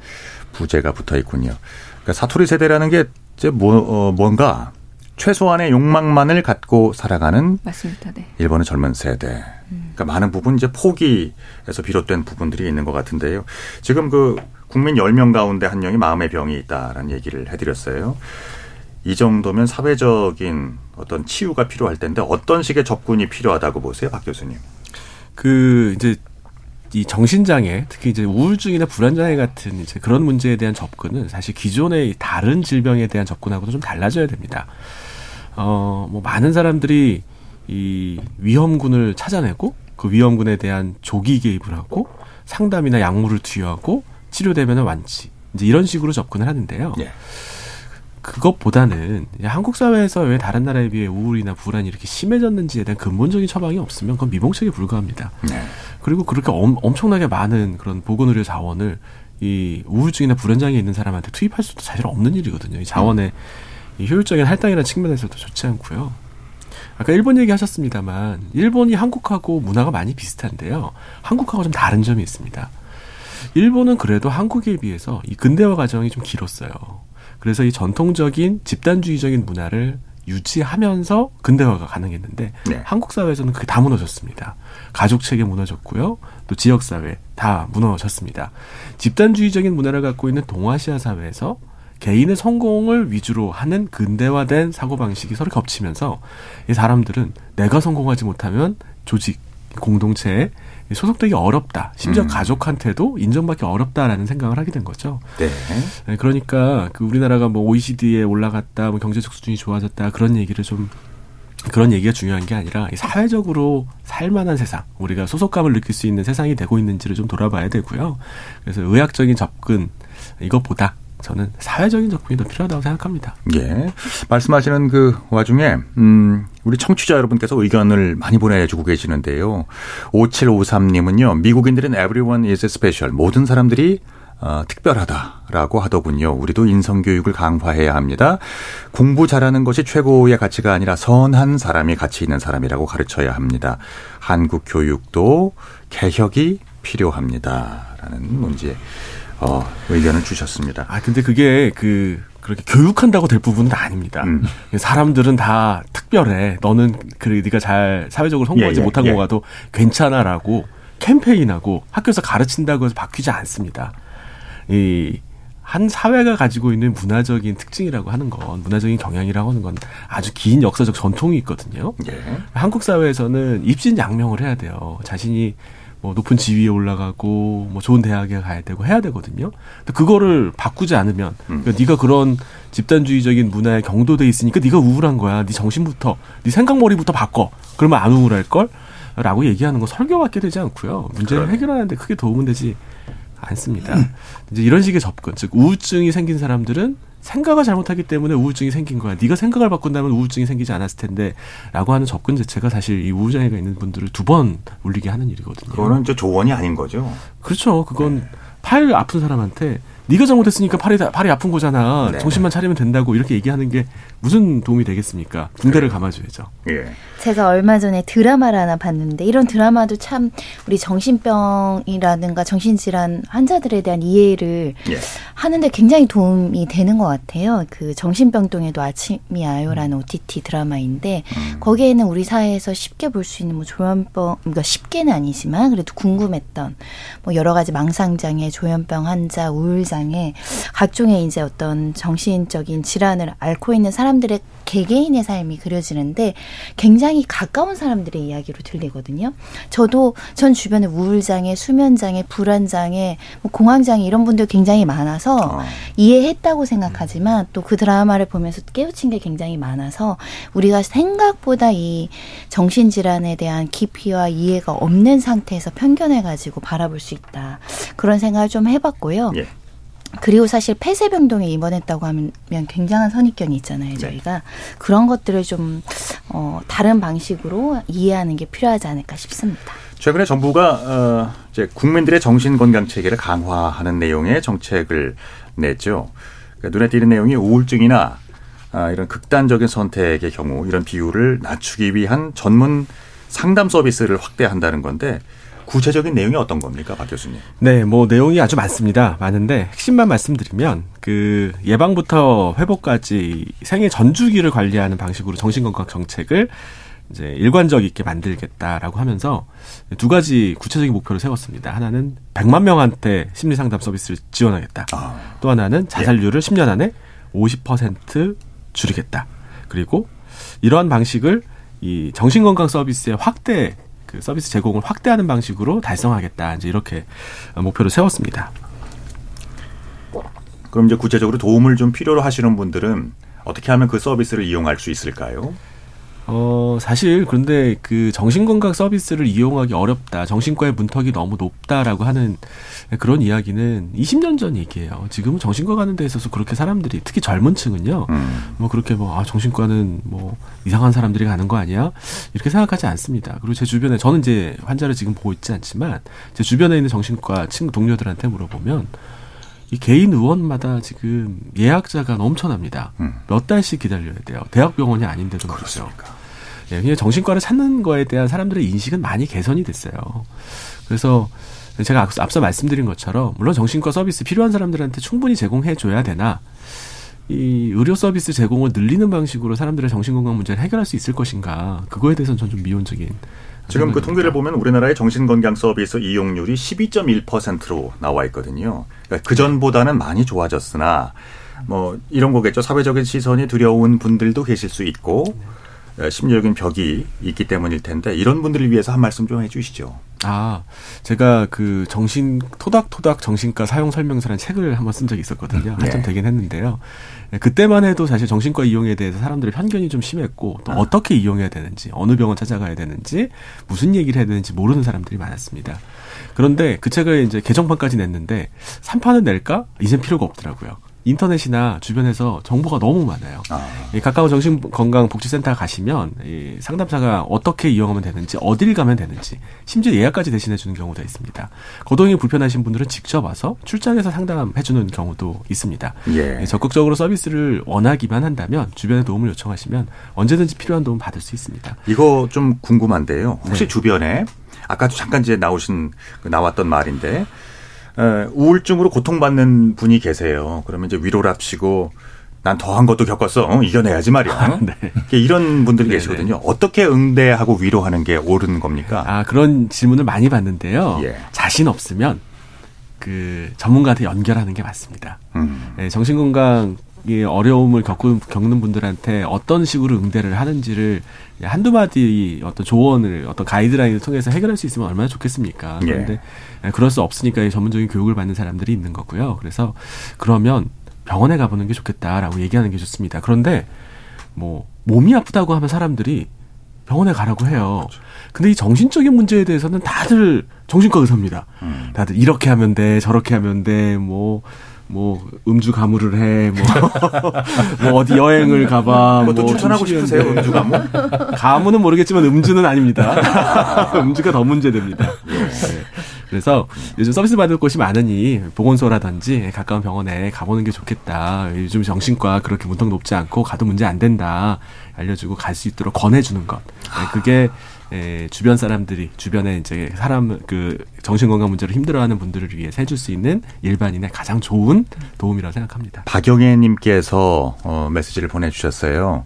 부제가 붙어 있군요. 그러니까 사투리 세대라는 게 이제 뭐, 어, 뭔가 최소한의 욕망만을 갖고 살아가는 맞습니다. 네. 일본의 젊은 세대. 그러니까 많은 부분 이제 포기에서 비롯된 부분들이 있는 것 같은데요. 지금 그 국민 10명 가운데 한 명이 마음의 병이 있다라는 얘기를 해드렸어요. 이 정도면 사회적인 어떤 치유가 필요할 텐데 어떤 식의 접근이 필요하다고 보세요, 박 교수님? 그 이제 이 정신장애, 특히 이제 우울증이나 불안장애 같은 이제 그런 문제에 대한 접근은 사실 기존의 다른 질병에 대한 접근하고도 좀 달라져야 됩니다. 어, 뭐 많은 사람들이 이 위험군을 찾아내고 그 위험군에 대한 조기 개입을 하고 상담이나 약물을 투여하고 치료되면 완치. 이제 이런 식으로 접근을 하는데요. 예. 그것보다는 한국 사회에서 왜 다른 나라에 비해 우울이나 불안이 이렇게 심해졌는지에 대한 근본적인 처방이 없으면 그건 미봉책에 불과합니다. 네. 그리고 그렇게 엄, 엄청나게 많은 그런 보건의료 자원을 이 우울증이나 불안장애 있는 사람한테 투입할 수도 사실 없는 일이거든요. 이 자원의 이 효율적인 할당이라는 측면에서도 좋지 않고요. 아까 일본 얘기하셨습니다만 일본이 한국하고 문화가 많이 비슷한데요. 한국하고 좀 다른 점이 있습니다. 일본은 그래도 한국에 비해서 이 근대화 과정이 좀 길었어요. 그래서 이 전통적인 집단주의적인 문화를 유지하면서 근대화가 가능했는데 네. 한국 사회에서는 그게 다 무너졌습니다. 가족 체계 무너졌고요. 또 지역 사회 다 무너졌습니다. 집단주의적인 문화를 갖고 있는 동아시아 사회에서 개인의 성공을 위주로 하는 근대화된 사고방식이 서로 겹치면서 이 사람들은 내가 성공하지 못하면 조직, 공동체에 소속되기 어렵다. 심지어 음. 가족한테도 인정받기 어렵다라는 생각을 하게 된 거죠. 네. 네, 그러니까 그 우리나라가 뭐 OECD에 올라갔다, 뭐 경제적 수준이 좋아졌다 그런 얘기를 좀 그런 얘기가 중요한 게 아니라 이 사회적으로 살만한 세상, 우리가 소속감을 느낄 수 있는 세상이 되고 있는지를 좀 돌아봐야 되고요. 그래서 의학적인 접근 이것보다 저는 사회적인 접근이 더 필요하다고 생각합니다. 예. 말씀하시는 그 와중에, 음, 우리 청취자 여러분께서 의견을 많이 보내주고 계시는데요. 5753님은요, 미국인들은 everyone is special. 모든 사람들이 어, 특별하다라고 하더군요. 우리도 인성교육을 강화해야 합니다. 공부 잘하는 것이 최고의 가치가 아니라 선한 사람이 가치 있는 사람이라고 가르쳐야 합니다. 한국 교육도 개혁이 필요합니다. 라는 문제, 어, 의견을 주셨습니다. 아 근데 그게 그 그렇게 교육한다고 될 부분은 아닙니다. 음. 사람들은 다 특별해. 너는 그래 네가 잘 사회적으로 성공하지 예, 예, 못한 예. 거 가도 괜찮아라고 캠페인하고 학교에서 가르친다고 해서 바뀌지 않습니다. 이 한 사회가 가지고 있는 문화적인 특징이라고 하는 건 문화적인 경향이라고 하는 건 아주 긴 역사적 전통이 있거든요. 예. 한국 사회에서는 입신양명을 해야 돼요. 자신이 뭐 높은 지위에 올라가고 뭐 좋은 대학에 가야 되고 해야 되거든요. 근데 그거를 바꾸지 않으면 그러니까 네가 그런 집단주의적인 문화에 경도돼 있으니까 네가 우울한 거야. 네 정신부터, 네 생각머리부터 바꿔. 그러면 안 우울할 걸. 라고 얘기하는 건 설교 같게 되지 않고요. 문제를 그러네. 해결하는데 크게 도움은 되지 않습니다. 이제 이런 식의 접근, 즉 우울증이 생긴 사람들은 생각을 잘못하기 때문에 우울증이 생긴 거야. 네가 생각을 바꾼다면 우울증이 생기지 않았을 텐데.라고 하는 접근 자체가 사실 이 우울장애가 있는 분들을 두 번 울리게 하는 일이거든요. 그거는 이제 조언이 아닌 거죠. 그렇죠. 그건 팔 아픈 사람한테 네가 잘못했으니까 팔이 다- 팔이 아픈 거잖아. 네. 정신만 차리면 된다고 이렇게 얘기하는 게 무슨 도움이 되겠습니까? 붕대를 감아줘야죠. 예. 제가 얼마 전에 드라마를 하나 봤는데 이런 드라마도 참 우리 정신병이라든가 정신질환 환자들에 대한 이해를 예. 하는데 굉장히 도움이 되는 것 같아요. 그 정신병동에도 아침이 아요라는 OTT 드라마인데 거기에는 우리 사회에서 쉽게 볼 수 있는 뭐 조현병, 그러니까 쉽게는 아니지만 그래도 궁금했던 뭐 여러 가지 망상장애, 조현병 환자, 우울장 애 우울장애, 각종의 이제 어떤 정신적인 질환을 앓고 있는 사람들의 개개인의 삶이 그려지는데 굉장히 가까운 사람들의 이야기로 들리거든요. 저도 전 주변에 우울장애, 수면장애, 불안장애, 뭐 공황장애 이런 분들 굉장히 많아서 어. 이해했다고 생각하지만 또 그 드라마를 보면서 깨우친 게 굉장히 많아서 우리가 생각보다 이 정신질환에 대한 깊이와 이해가 없는 상태에서 편견해 가지고 바라볼 수 있다. 그런 생각을 좀 해봤고요. 예. 그리고 사실 폐쇄병동에 입원했다고 하면 굉장한 선입견이 있잖아요, 저희가. 그런 것들을 좀, 어, 다른 방식으로 이해하는 게 필요하지 않을까 싶습니다. 최근에 정부가 어, 이제 국민들의 정신 건강 체계를 강화하는 내용의 정책을 냈죠. 그러니까 눈에 띄는 내용이 우울증이나 아, 이런 극단적인 선택의 경우 이런 비율을 낮추기 위한 전문 상담 서비스를 확대한다는 건데 구체적인 내용이 어떤 겁니까, 박 교수님? 네, 뭐 내용이 아주 많습니다. 많은데 핵심만 말씀드리면 그 예방부터 회복까지 생애 전주기를 관리하는 방식으로 정신건강 정책을 이제 일관적 있게 만들겠다라고 하면서 두 가지 구체적인 목표를 세웠습니다. 하나는 100만 명한테 심리 상담 서비스를 지원하겠다. 아, 또 하나는 자살률을 10년 안에 50% 줄이겠다. 그리고 이러한 방식을 이 정신건강 서비스의 확대 그 서비스 제공을 확대하는 방식으로 달성하겠다. 이제 이렇게 목표를 세웠습니다. 그럼 이제 구체적으로 도움을 좀 필요로 하시는 분들은 어떻게 하면 그 서비스를 이용할 수 있을까요? 어, 사실 그런데 그 정신건강 서비스를 이용하기 어렵다. 정신과의 문턱이 너무 높다라고 하는 그런 이야기는 20년 전 얘기예요. 지금은 정신과 가는 데 있어서 그렇게 사람들이 특히 젊은 층은요. 음. 뭐 그렇게 뭐, 아, 정신과는 뭐 이상한 사람들이 가는 거 아니야? 이렇게 생각하지 않습니다. 그리고 제 주변에 저는 이제 환자를 지금 보고 있지 않지만 제 주변에 있는 정신과 친 동료들한테 물어보면 이 개인 의원마다 지금 예약자가 넘쳐납니다. 음. 몇 달씩 기다려야 돼요. 대학병원이 아닌데도 말이죠. 예, 그냥 정신과를 찾는 거에 대한 사람들의 인식은 많이 개선이 됐어요. 그래서 제가 앞서 말씀드린 것처럼 물론 정신과 서비스 필요한 사람들한테 충분히 제공해 줘야 되나 이 의료 서비스 제공을 늘리는 방식으로 사람들의 정신건강 문제를 해결할 수 있을 것인가 그거에 대해서는 전 좀 미온적인 지금 그 생각입니다. 통계를 보면 우리나라의 정신건강 서비스 이용률이 12.1%로 나와 있거든요. 그러니까 그 전보다는 많이 좋아졌으나 뭐 이런 거겠죠. 사회적인 시선이 두려운 분들도 계실 수 있고 에, 심리적인 벽이 있기 때문일 텐데 이런 분들을 위해서 한 말씀 좀 해주시죠. 아, 제가 그 정신 토닥토닥 정신과 사용 설명서라는 책을 한번 쓴 적이 있었거든요. 한참 네. 되긴 했는데요. 네, 그때만 해도 사실 정신과 이용에 대해서 사람들의 편견이 좀 심했고 또 어떻게 이용해야 되는지 어느 병원 찾아가야 되는지 무슨 얘기를 해야 되는지 모르는 사람들이 많았습니다. 그런데 그 책을 이제 개정판까지 냈는데 3판은 낼까? 이젠 필요가 없더라고요. 인터넷이나 주변에서 정보가 너무 많아요. 아, 이 가까운 정신건강복지센터 가시면 이 상담사가 어떻게 이용하면 되는지 어딜 가면 되는지 심지어 예약까지 대신해 주는 경우도 있습니다. 거동이 불편하신 분들은 직접 와서 출장해서 상담해 주는 경우도 있습니다. 예. 예, 적극적으로 서비스를 원하기만 한다면 주변에 도움을 요청하시면 언제든지 필요한 도움 받을 수 있습니다. 이거 좀 궁금한데요. 혹시 네. 주변에 아까도 잠깐 이제 나오신 그 나왔던 말인데 에, 우울증으로 고통받는 분이 계세요. 그러면 이제 위로를 합치고 난 더한 것도 겪었어. 어, 이겨내야지 말이야. 네. 이렇게 이런 분들이 네네. 계시거든요. 어떻게 응대하고 위로하는 게 옳은 겁니까? 아 그런 질문을 많이 받는데요. 예. 자신 없으면 그 전문가한테 연결하는 게 맞습니다. 음. 예, 정신건강 의 어려움을 겪은, 겪는 분들한테 어떤 식으로 응대를 하는지를 한두 마디 어떤 조언을 어떤 가이드라인을 통해서 해결할 수 있으면 얼마나 좋겠습니까? 예. 그런데 예, 그럴 수 없으니까 이 전문적인 교육을 받는 사람들이 있는 거고요. 그래서 그러면 병원에 가보는 게 좋겠다라고 얘기하는 게 좋습니다. 그런데 뭐 몸이 아프다고 하면 사람들이 병원에 가라고 해요. 근데 이 정신적인 문제에 대해서는 다들 정신과 의사입니다. 음. 다들 이렇게 하면 돼, 저렇게 하면 돼, 뭐, 뭐, 음주 가무를 해, 뭐, 뭐 어디 여행을 가봐. 그것도 뭐 추천하고 좀 싶으세요. 음주 가무? 가무는 모르겠지만 음주는 아닙니다. 음주가 더 문제됩니다. 네. 그래서 요즘 서비스 받을 곳이 많으니 보건소라든지 가까운 병원에 가보는 게 좋겠다. 요즘 정신과 그렇게 문턱 높지 않고 가도 문제 안 된다. 알려주고 갈 수 있도록 권해주는 것. 네, 그게 에, 주변 사람들이 주변에 이제 사람 그 정신건강 문제로 힘들어하는 분들을 위해 해줄 수 있는 일반인의 가장 좋은 도움이라고 생각합니다. 박영애님께서 어, 메시지를 보내주셨어요.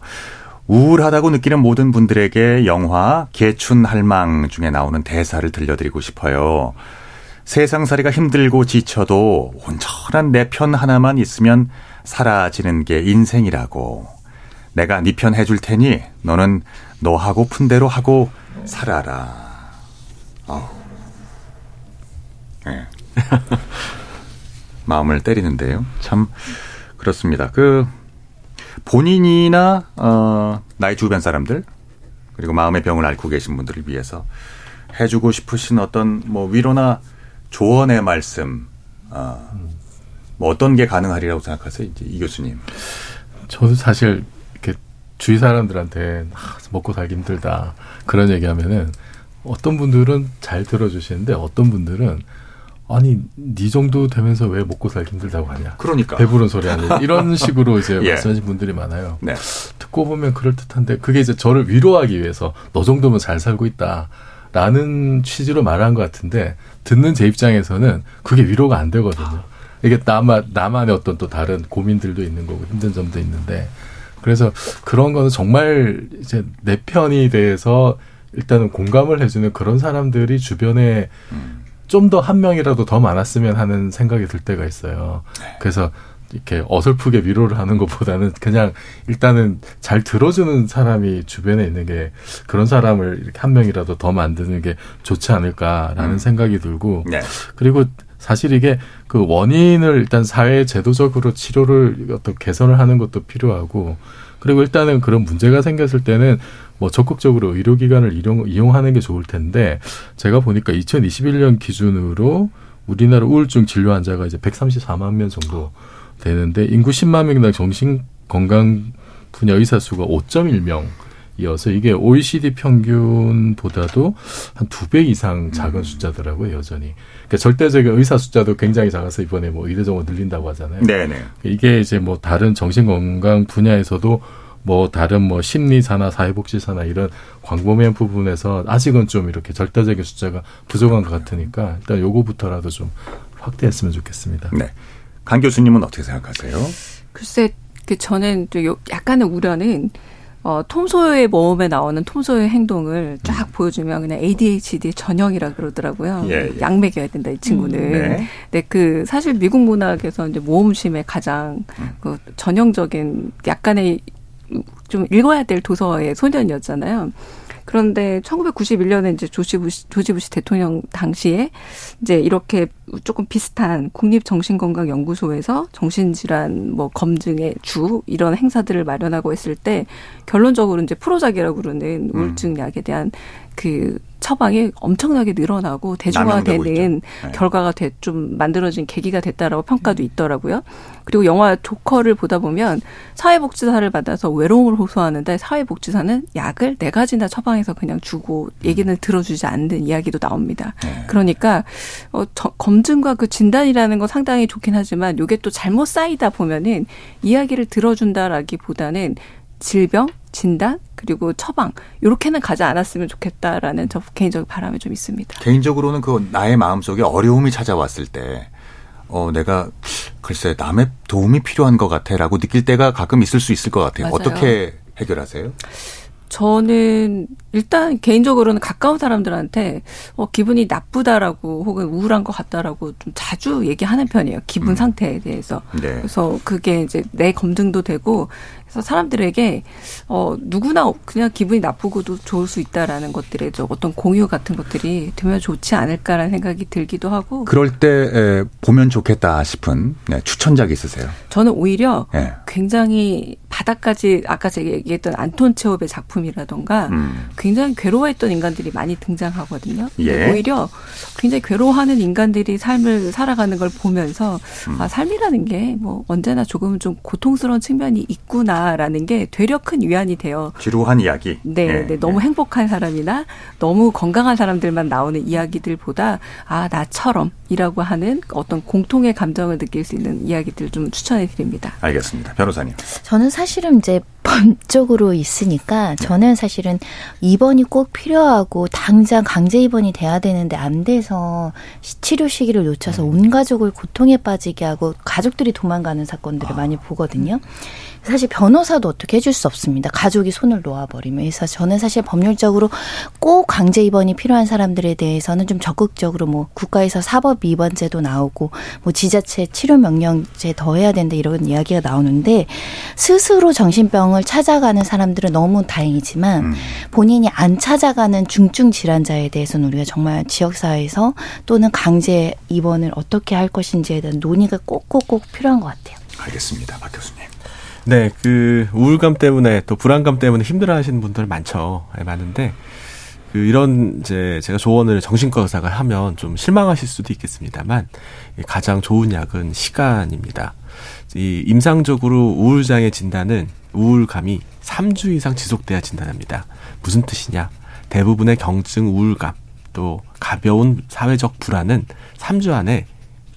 우울하다고 느끼는 모든 분들에게 영화 개춘 할망 중에 나오는 대사를 들려드리고 싶어요. 세상살이가 힘들고 지쳐도 온전한 내 편 하나만 있으면 사라지는 게 인생이라고. 내가 네 편 해줄 테니 너는 너 하고 푼 대로 하고 살아라. 아우. 예. 마음을 때리는데요. 참 그렇습니다. 그 본인이나 어 나의 주변 사람들 그리고 마음의 병을 앓고 계신 분들을 위해서 해주고 싶으신 어떤 뭐 위로나 조언의 말씀 어, 뭐 어떤 게 가능하리라고 생각하세요, 이제 이 교수님? 저도 사실 이렇게 주위 사람들한테 아, 먹고 살기 힘들다 그런 얘기하면은 어떤 분들은 잘 들어주시는데 어떤 분들은 아니 네 정도 되면서 왜 먹고 살기 힘들다고 하냐 그러니까 배부른 소리 하는 이런 식으로 이제 예. 말씀하신 분들이 많아요. 네. 듣고 보면 그럴 듯한데 그게 이제 저를 위로하기 위해서 너 정도면 잘 살고 있다 라는 취지로 말한 것 같은데 듣는 제 입장에서는 그게 위로가 안 되거든요. 이게 나만 나만의 어떤 또 다른 고민들도 있는 거고 힘든 점도 있는데 그래서 그런 거는 정말 이제 내 편이 돼서 일단은 공감을 해주는 그런 사람들이 주변에 좀더 한 명이라도 더 많았으면 하는 생각이 들 때가 있어요. 그래서 이렇게 어설프게 위로를 하는 것보다는 그냥 일단은 잘 들어주는 사람이 주변에 있는 게 그런 사람을 이렇게 한 명이라도 더 만드는 게 좋지 않을까라는 음. 생각이 들고 네. 그리고 사실 이게 그 원인을 일단 사회 제도적으로 치료를 어떤 개선을 하는 것도 필요하고 그리고 일단은 그런 문제가 생겼을 때는 뭐 적극적으로 의료기관을 이용, 이용하는 게 좋을 텐데 제가 보니까 2021년 기준으로 우리나라 우울증 진료 환자가 이제 134만 명 정도 되는데 인구 10만 명당 정신 건강 분야 의사 수가 5.1명 이어서 이게 OECD 평균보다도 한 두 배 이상 작은 숫자더라고요 여전히. 그러니까 절대적인 의사 숫자도 굉장히 작아서 이번에 뭐 정원 늘린다고 하잖아요. 네네. 이게 이제 뭐 다른 정신 건강 분야에서도 뭐 다른 뭐 심리사나 사회복지사나 이런 광범위한 부분에서 아직은 좀 이렇게 절대적인 숫자가 부족한 것 같으니까 일단 요거부터라도 좀 확대했으면 좋겠습니다. 네. 강 교수님은 어떻게 생각하세요? 글쎄, 그 저는 또 요- 약간의 우려는 어, 톰소요의 모험에 나오는 톰소요의 행동을 쫙 보여주면 그냥 ADHD 전형이라 그러더라고요. 예, 예. 약 먹여야 된다, 이 친구는. 네. 네, 그 사실 미국 문학에서 이제 모험심의 가장 음. 그 전형적인 약간의 좀 읽어야 될 도서의 소년이었잖아요. 그런데 1991년에 이제 조지 부시, 조지 부시 대통령 당시에 이제 이렇게 조금 비슷한 국립정신건강연구소에서 정신질환 뭐 검증의 주 이런 행사들을 마련하고 있을 때 결론적으로 이제 프로작이라고 그러는 우울증 약에 대한 그 처방이 엄청나게 늘어나고 대중화되는. 네. 결과가 돼, 좀 만들어진 계기가 됐다라고 평가도 있더라고요. 그리고 영화 조커를 보다 보면 사회복지사를 받아서 외로움을 호소하는데 사회복지사는 약을 네 가지나 처방해서 그냥 주고 얘기는 들어주지 않는 이야기도 나옵니다. 네. 그러니까 어, 저- 검증과 그 진단이라는 건 상당히 좋긴 하지만 이게 또 잘못 쌓이다 보면은 이야기를 들어준다라기보다는 질병, 진단 그리고 처방 이렇게는 가지 않았으면 좋겠다라는 저 개인적 바람이 좀 있습니다. 개인적으로는 그 나의 마음속에 어려움이 찾아왔을 때, 어, 내가 글쎄 남의 도움이 필요한 것 같아라고 느낄 때가 가끔 있을 수 있을 것 같아요. 맞아요. 어떻게 해결하세요? 저는 일단 개인적으로는 가까운 사람들한테 어, 기분이 나쁘다라고 혹은 우울한 것 같다라고 좀 자주 얘기하는 편이에요. 기분 음. 상태에 대해서. 네. 그래서 그게 이제 내 검증도 되고 그래서 사람들에게 어 누구나 그냥 기분이 나쁘고도 좋을 수 있다라는 것들의 저 어떤 공유 같은 것들이 되면 좋지 않을까라는 생각이 들기도 하고 그럴 때 에, 보면 좋겠다 싶은 네, 추천작 있으세요? 저는 오히려 예. 굉장히 바닥까지 아까 제가 얘기했던 안톤 체홉의 작품이라던가 음. 굉장히 괴로워했던 인간들이 많이 등장하거든요. 예. 오히려 굉장히 괴로워하는 인간들이 삶을 살아가는 걸 보면서 음. 아 삶이라는 게 뭐 언제나 조금은 좀 고통스러운 측면이 있구나 라는 게 되려 큰 위안이 돼요. 지루한 이야기. 네, 예, 네, 너무 예. 행복한 사람이나 너무 건강한 사람들만 나오는 이야기들보다 아 나처럼이라고 하는 어떤 공통의 감정을 느낄 수 있는 이야기들 좀 추천해 드립니다. 알겠습니다. 변호사님. 저는 사실은 이제 법적으로 있으니까 저는 사실은 입원이 꼭 필요하고 당장 강제 입원이 돼야 되는데 안 돼서 시- 치료 시기를 놓쳐서 온 가족을 고통에 빠지게 하고 가족들이 도망가는 사건들을 많이 보거든요. 사실 변호사도 어떻게 해줄 수 없습니다. 가족이 손을 놓아버리면. 그래서 저는 사실 법률적으로 꼭 강제 입원이 필요한 사람들에 대해서는 좀 적극적으로 뭐 국가에서 사법 입원제도 나오고 뭐 지자체 치료 명령제 더 해야 된다 이런 이야기가 나오는데 스스로 정신병을 찾아가는 사람들은 너무 다행이지만 음. 본인이 안 찾아가는 중증 질환자에 대해서는 우리가 정말 지역사회에서 또는 강제 입원을 어떻게 할 것인지에 대한 논의가 꼭꼭꼭 필요한 것 같아요. 알겠습니다. 박 교수님. 네, 그 우울감 때문에 또 불안감 때문에 힘들어하시는 분들 많죠. 네, 많은데 그 이런 이제 제가 조언을 정신과 의사가 하면 좀 실망하실 수도 있겠습니다만 이 가장 좋은 약은 시간입니다. 이 임상적으로 우울장애 진단은 우울감이 3주 이상 지속돼야 진단합니다. 무슨 뜻이냐? 대부분의 경증 우울감 또 가벼운 사회적 불안은 3주 안에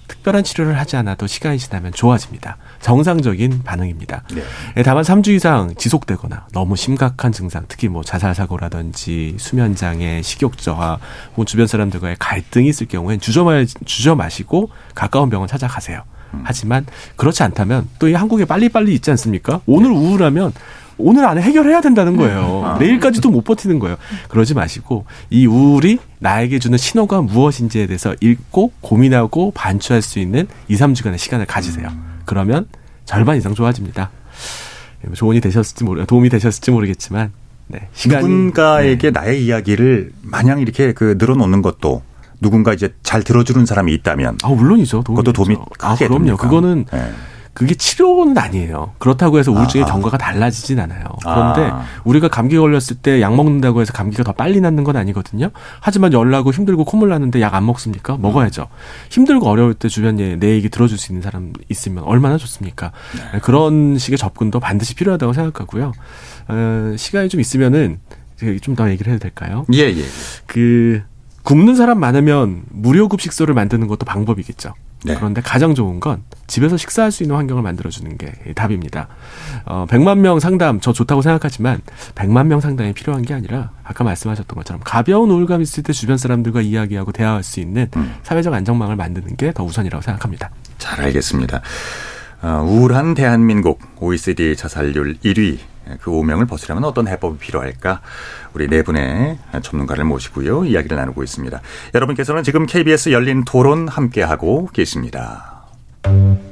특별한 치료를 하지 않아도 시간이 지나면 좋아집니다. 정상적인 반응입니다. 네. 예, 다만 3주 이상 지속되거나 너무 심각한 증상, 특히 뭐 자살 사고라든지 수면 장애, 식욕 저하, 혹은 주변 사람들과의 갈등이 있을 경우엔 주저 마 주저 마시고 가까운 병원 찾아가세요. 하지만 그렇지 않다면 또 이 한국에 빨리빨리 있지 않습니까? 오늘 우울하면 오늘 안에 해결해야 된다는 거예요. 내일까지도 못 버티는 거예요. 그러지 마시고 이 우울이 나에게 주는 신호가 무엇인지에 대해서 읽고 고민하고 반추할 수 있는 2, 3주간의 시간을 가지세요. 그러면 절반 이상 좋아집니다. 뭐 조언이 되셨을지 모르 도움이 되셨을지 모르겠지만 네, 시간이 누군가에게 나의 이야기를 마냥 이렇게 그 늘어놓는 것도 누군가 이제 잘 들어주는 사람이 있다면 아 물론이죠. 도움이 그것도 도움이 되죠. 아 크게 그럼요. 됩니까? 그거는 네. 그게 치료는 아니에요. 그렇다고 해서 우울증의 아. 경과가 달라지진 않아요. 그런데 아. 우리가 감기 걸렸을 때 약 먹는다고 해서 감기가 더 빨리 낫는 건 아니거든요. 하지만 열나고 힘들고 콧물 나는데 약 안 먹습니까? 먹어야죠. 힘들고 어려울 때 주변에 내 얘기 들어줄 수 있는 사람 있으면 얼마나 좋습니까? 네. 그런 식의 접근도 반드시 필요하다고 생각하고요. 어, 시간이 좀 있으면은 좀 더 얘기를 해도 될까요? 예, 예. 그 굶는 사람 많으면 무료 급식소를 만드는 것도 방법이겠죠. 네. 그런데 가장 좋은 건 집에서 식사할 수 있는 환경을 만들어주는 게 답입니다. 어, 100만 명 상담 저 좋다고 생각하지만 100만 명 상담이 필요한 게 아니라 아까 말씀하셨던 것처럼 가벼운 우울감 있을 때 주변 사람들과 이야기하고 대화할 수 있는 음. 사회적 안정망을 만드는 게 더 우선이라고 생각합니다. 잘 알겠습니다. 어, 우울한 대한민국 OECD 자살률 1위 그 오명을 벗으려면 어떤 해법이 필요할까? 우리 네 분의 전문가를 모시고요. 이야기를 나누고 있습니다. 여러분께서는 지금 KBS 열린 토론 함께하고 계십니다.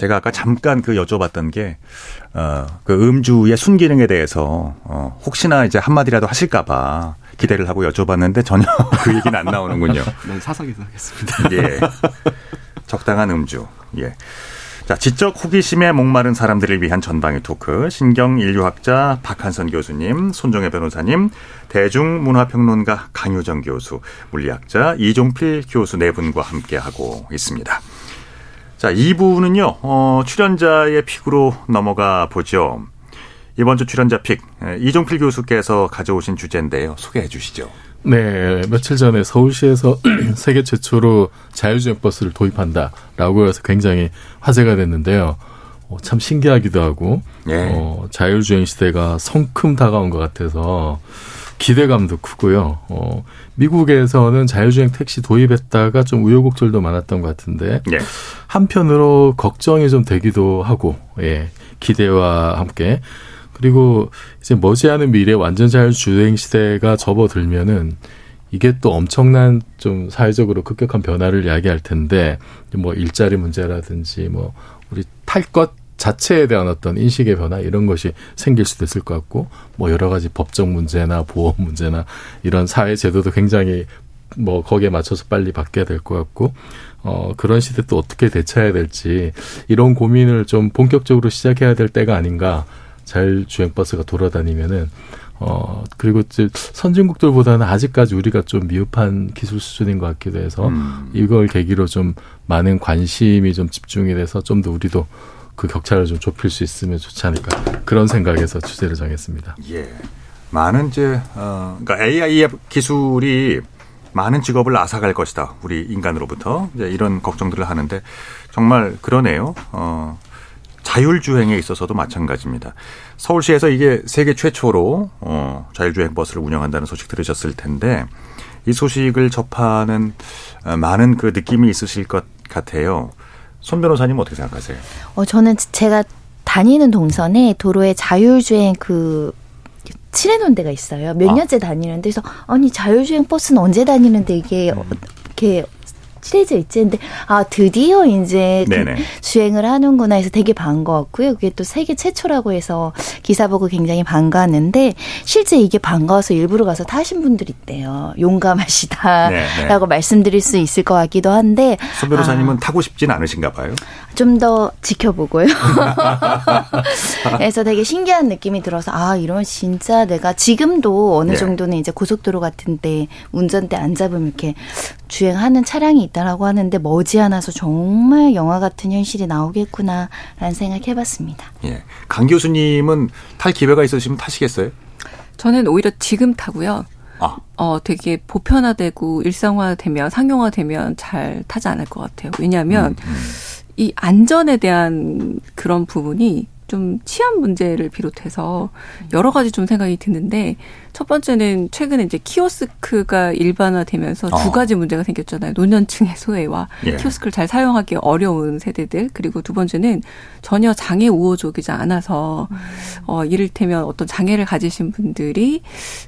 제가 아까 잠깐 그 여쭤봤던 게, 어, 그 음주의 순기능에 대해서, 어, 혹시나 이제 한마디라도 하실까봐 기대를 하고 여쭤봤는데 전혀 그 얘기는 안 나오는군요. 네, 사석에서 하겠습니다. 예. 적당한 음주. 예. 자, 지적 호기심에 목마른 사람들을 위한 전방위 토크. 신경 인류학자 박한선 교수님, 손정혜 변호사님, 대중문화평론가 강효정 교수, 물리학자 이종필 교수 네 분과 함께하고 있습니다. 자, 2부는요, 어, 출연자의 픽으로 넘어가 보죠. 이번 주 출연자 픽, 에, 이종필 교수께서 가져오신 주제인데요. 소개해 주시죠. 네, 며칠 전에 서울시에서 세계 최초로 자율주행 버스를 도입한다라고 해서 굉장히 화제가 됐는데요. 어, 참 신기하기도 하고, 예. 어, 자율주행 시대가 성큼 다가온 것 같아서 기대감도 크고요. 어, 미국에서는 자율주행 택시 도입했다가 좀 우여곡절도 많았던 것 같은데, 예. 한편으로 걱정이 좀 되기도 하고, 예, 기대와 함께. 그리고 이제 머지않은 미래 완전 자율주행 시대가 접어들면은 이게 또 엄청난 좀 사회적으로 급격한 변화를 이야기할 텐데, 뭐 일자리 문제라든지 뭐 우리 탈 것 자체에 대한 어떤 인식의 변화 이런 것이 생길 수도 있을 것 같고, 뭐 여러 가지 법적 문제나 보험 문제나 이런 사회 제도도 굉장히 뭐 거기에 맞춰서 빨리 바뀌어야 될 것 같고 어 그런 시대 또 어떻게 대처해야 될지 이런 고민을 좀 본격적으로 시작해야 될 때가 아닌가 자율주행 버스가 돌아다니면은 어 그리고 이제 선진국들보다는 아직까지 우리가 좀 미흡한 기술 수준인 것 같기도 해서 음. 이걸 계기로 좀 많은 관심이 좀 집중이 돼서 좀 더 우리도 그 격차를 좀 좁힐 수 있으면 좋지 않을까 그런 생각에서 주제를 정했습니다. 예. 많은 이제 어 그러니까 AI 기술이 많은 직업을 앗아갈 것이다. 우리 인간으로부터 이제 이런 걱정들을 하는데 정말 그러네요. 어 자율주행에 있어서도 마찬가지입니다. 서울시에서 이게 세계 최초로 어 자율주행 버스를 운영한다는 소식 들으셨을 텐데 이 소식을 접하는 어, 많은 그 느낌이 있으실 것 같아요. 손 변호사님 어떻게 생각하세요? 어, 저는 제가 다니는 동선에 도로에 자율주행 그 칠해놓은 데가 있어요. 몇 아. 년째 다니는데 그래서 아니 자율주행 버스는 언제 다니는데 이게 어, 이렇게 칠해져 있지. 근데 아 드디어 이제 그. 주행을 하는구나 해서 되게 반가웠고요. 그게 또 세계 최초라고 해서 기사 보고 굉장히 반가웠는데 실제 이게 반가워서 일부러 가서 타신 분들이 있대요. 용감하시다라고 네, 네. 말씀드릴 수 있을 것 같기도 한데 손 변호사님은 타고 싶진 않으신가 봐요. 좀 더 지켜보고요. 그래서 되게 신기한 느낌이 들어서 아 이러면 진짜 내가 지금도 어느 네. 정도는 이제 고속도로 같은데 운전대 안 잡으면 이렇게 주행하는 차량이 있다라고 하는데 머지않아서 정말 영화 같은 현실이 나오겠구나라는 생각해봤습니다. 예. 강 교수님은 탈 기회가 있으시면 타시겠어요? 저는 오히려 지금 타고요. 아. 어, 되게 보편화되고 일상화되면 상용화되면 잘 타지 않을 것 같아요. 왜냐하면 음, 이 안전에 대한 그런 부분이 좀 치안 문제를 비롯해서 여러 가지 좀 생각이 드는데 첫 번째는 최근에 이제 키오스크가 일반화되면서 어. 두 가지 문제가 생겼잖아요. 노년층의 소외와 예. 키오스크를 잘 사용하기 어려운 세대들 그리고 두 번째는 전혀 장애 우호적이지 않아서 어 이를테면 어떤 장애를 가지신 분들이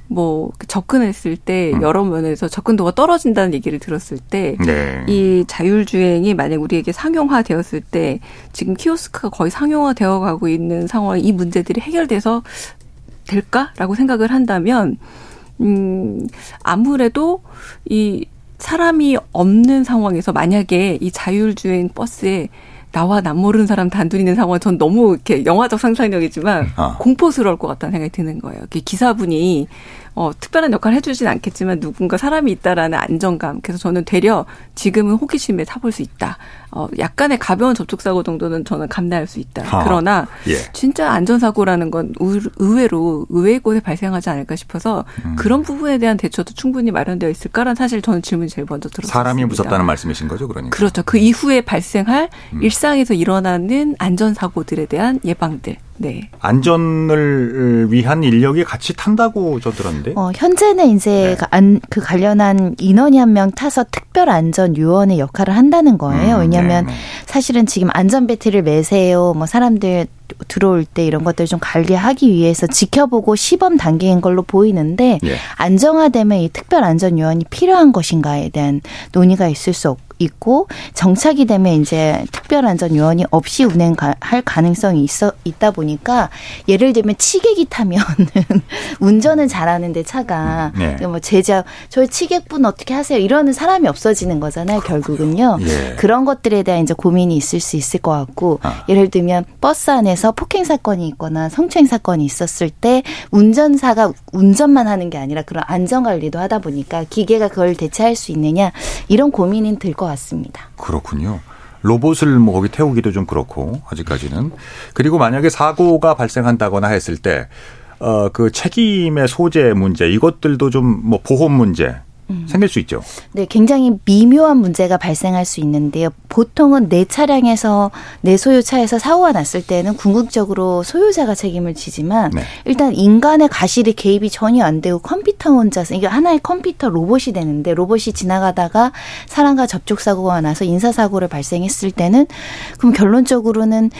뭐 접근했을 때 음. 여러 면에서 접근도가 떨어진다는 얘기를 들었을 때 네. 이 자율주행이 만약 우리에게 상용화되었을 때 지금 키오스크가 거의 상용화되어 가고 있는 상황에 이 문제들이 해결돼서 될까라고 생각을 한다면 음 아무래도 이 사람이 없는 상황에서 만약에 이 자율주행 버스에 나와 남 모르는 사람 단둘이는 상황 전 너무 이렇게 영화적 상상력이지만 아. 공포스러울 것 같다는 생각이 드는 거예요. 기사분이 어, 특별한 역할을 해주진 않겠지만 누군가 사람이 있다라는 안정감. 그래서 저는 되려 지금은 호기심에 타볼 수 있다. 어, 약간의 가벼운 접촉사고 정도는 저는 감내할 수 있다. 아. 그러나 예. 진짜 안전사고라는 건 의- 의외로 의외의 곳에 발생하지 않을까 싶어서 음. 그런 부분에 대한 대처도 충분히 마련되어 있을까라는 사실 저는 질문이 제일 먼저 들었습니다. 사람이 무섭다는 말씀이신 거죠, 그러니까. 그렇죠. 그 이후에 발생할 음. 일상에서 일어나는 안전사고들에 대한 예방들. 네. 안전을 위한 인력이 같이 탄다고 저 들었는데. 어, 현재는 네. 이제 그 안, 그 관련한 인원이 한 명 타서 특별 안전 요원의 역할을 한다는 거예요. 음, 왜냐하면 네, 네. 사실은 지금 안전벨트를 매세요. 뭐 사람들 들어올 때 이런 것들 좀 관리하기 위해서 지켜보고 시범 단계인 걸로 보이는데 예. 안정화되면 이 특별 안전 요원이 필요한 것인가에 대한 논의가 있을 수 없- 있고 정착이 되면 이제 특별 안전 요원이 없이 운행할 가능성이 있어 있다 보니까 예를 들면 치객이 타면은 운전은 잘하는데 차가 네. 뭐 제자 저희 치객분 어떻게 하세요 이러는 사람이 없어지는 거잖아요 결국은요 예. 그런 것들에 대한 이제 고민이 있을 수 있을 것 같고 아. 예를 들면 버스 안에서 폭행 사건이 있거나 성추행 사건이 있었을 때 운전사가 운전만 하는 게 아니라 그런 안전 관리도 하다 보니까 기계가 그걸 대체할 수 있느냐 이런 고민이 들것 같습니다. 그렇군요. 로봇을 뭐 거기 태우기도 좀 그렇고 아직까지는 그리고 만약에 사고가 발생한다거나 했을 때 어 그 책임의 소재 문제 이것들도 좀 뭐 보험 문제 생길 수 있죠. 네, 굉장히 미묘한 문제가 발생할 수 있는데요. 보통은 내 차량에서 내 소유차에서 사고가 났을 때는 궁극적으로 소유자가 책임을 지지만 네. 일단 인간의 가실이 개입이 전혀 안 되고 컴퓨터 혼자서 이게 하나의 컴퓨터 로봇이 되는데 로봇이 지나가다가 사람과 접촉 사고가 나서 인사 사고를 발생했을 때는 그럼 결론적으로는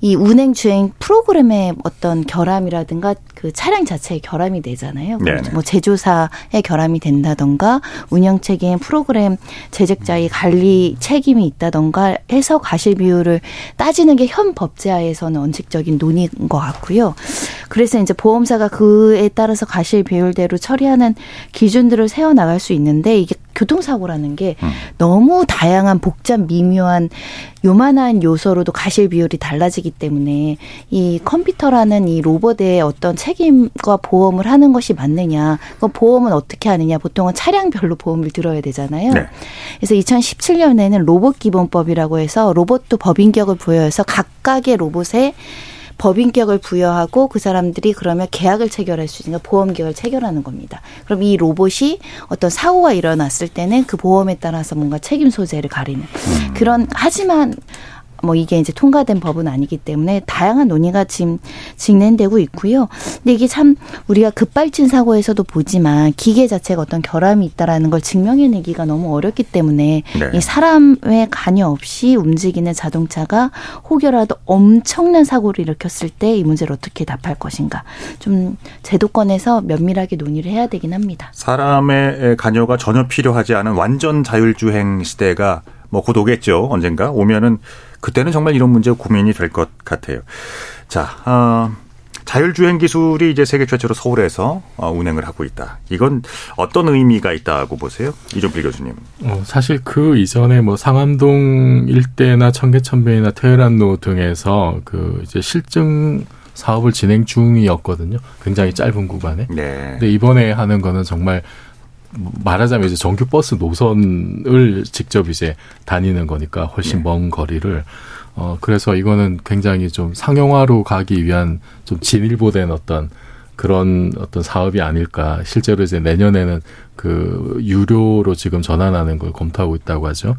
이 운행 주행 프로그램의 어떤 결함이라든가 그 차량 자체의 결함이 되잖아요. 네네. 뭐 제조사의 결함이 된다던가 운영 책임 프로그램 제작자의 관리 책임이 있다던가 해서 가실 비율을 따지는 게 현 법제하에서는 원칙적인 논의인 것 같고요. 그래서 이제 보험사가 그에 따라서 가실 비율대로 처리하는 기준들을 세워 나갈 수 있는데 이게 교통사고라는 게 너무 다양한 복잡 미묘한 요만한 요소로도 가실 비율이 달라지기 때문에 이 컴퓨터라는 이 로봇의 어떤 책임과 보험을 하는 것이 맞느냐, 그 보험은 어떻게 하느냐, 보통은 차량별로 보험을 들어야 되잖아요. 네. 그래서 2017년에는 로봇 기본법이라고 해서 로봇도 법인격을 부여해서 각각의 로봇에 법인격을 부여하고 그 사람들이 그러면 계약을 체결할 수 있으니까 보험 계약을 체결하는 겁니다. 그럼 이 로봇이 어떤 사고가 일어났을 때는 그 보험에 따라서 뭔가 책임 소재를 가리는 그런 하지만 뭐 이게 이제 통과된 법은 아니기 때문에 다양한 논의가 지금 진행되고 있고요. 근데 이게 참 우리가 급발진 사고에서도 보지만 기계 자체가 어떤 결함이 있다라는 걸 증명해내기가 너무 어렵기 때문에 네. 이 사람의 관여 없이 움직이는 자동차가 혹여라도 엄청난 사고를 일으켰을 때 이 문제를 어떻게 답할 것인가 좀 제도권에서 면밀하게 논의를 해야 되긴 합니다. 사람의 관여가 전혀 필요하지 않은 완전 자율주행 시대가 뭐 곧 오겠죠. 언젠가 오면은 그때는 정말 이런 문제 고민이 될 것 같아요. 자, 어, 자율주행 기술이 이제 세계 최초로 서울에서 어, 운행을 하고 있다. 이건 어떤 의미가 있다고 보세요? 이종필 교수님. 어, 사실 그 이전에 뭐 상암동 일대나 청계천변이나 테헤란로 등에서 그 이제 실증 사업을 진행 중이었거든요. 굉장히 짧은 구간에. 네. 근데 이번에 하는 거는 정말 말하자면 이제 정규 버스 노선을 직접 이제 다니는 거니까 훨씬 먼 거리를 어 그래서 이거는 굉장히 좀 상용화로 가기 위한 좀 진일보된 어떤 그런 어떤 사업이 아닐까. 실제로 이제 내년에는 그 유료로 지금 전환하는 걸 검토하고 있다고 하죠.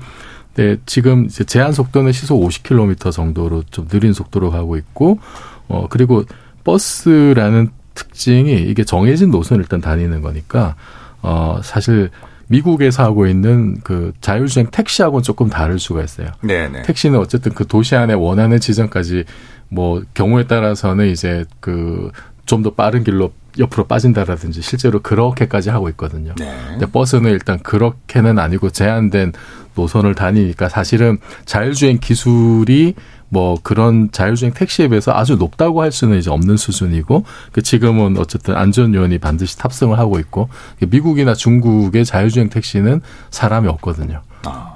근데 지금 이제 제한 속도는 시속 50km 정도로 좀 느린 속도로 가고 있고 어 그리고 버스라는 특징이 이게 정해진 노선을 일단 다니는 거니까 어 사실 미국에서 하고 있는 그 자율주행 택시하고는 조금 다를 수가 있어요. 네네. 택시는 어쨌든 그 도시 안에 원하는 지점까지 뭐 경우에 따라서는 이제 그 좀 더 빠른 길로 옆으로 빠진다라든지 실제로 그렇게까지 하고 있거든요. 네. 근데 버스는 일단 그렇게는 아니고 제한된 노선을 다니니까 사실은 자율주행 기술이 뭐 그런 자율주행 택시에 비해서 아주 높다고 할 수는 이제 없는 수준이고 그 지금은 어쨌든 안전 요원이 반드시 탑승을 하고 있고 미국이나 중국의 자율주행 택시는 사람이 없거든요.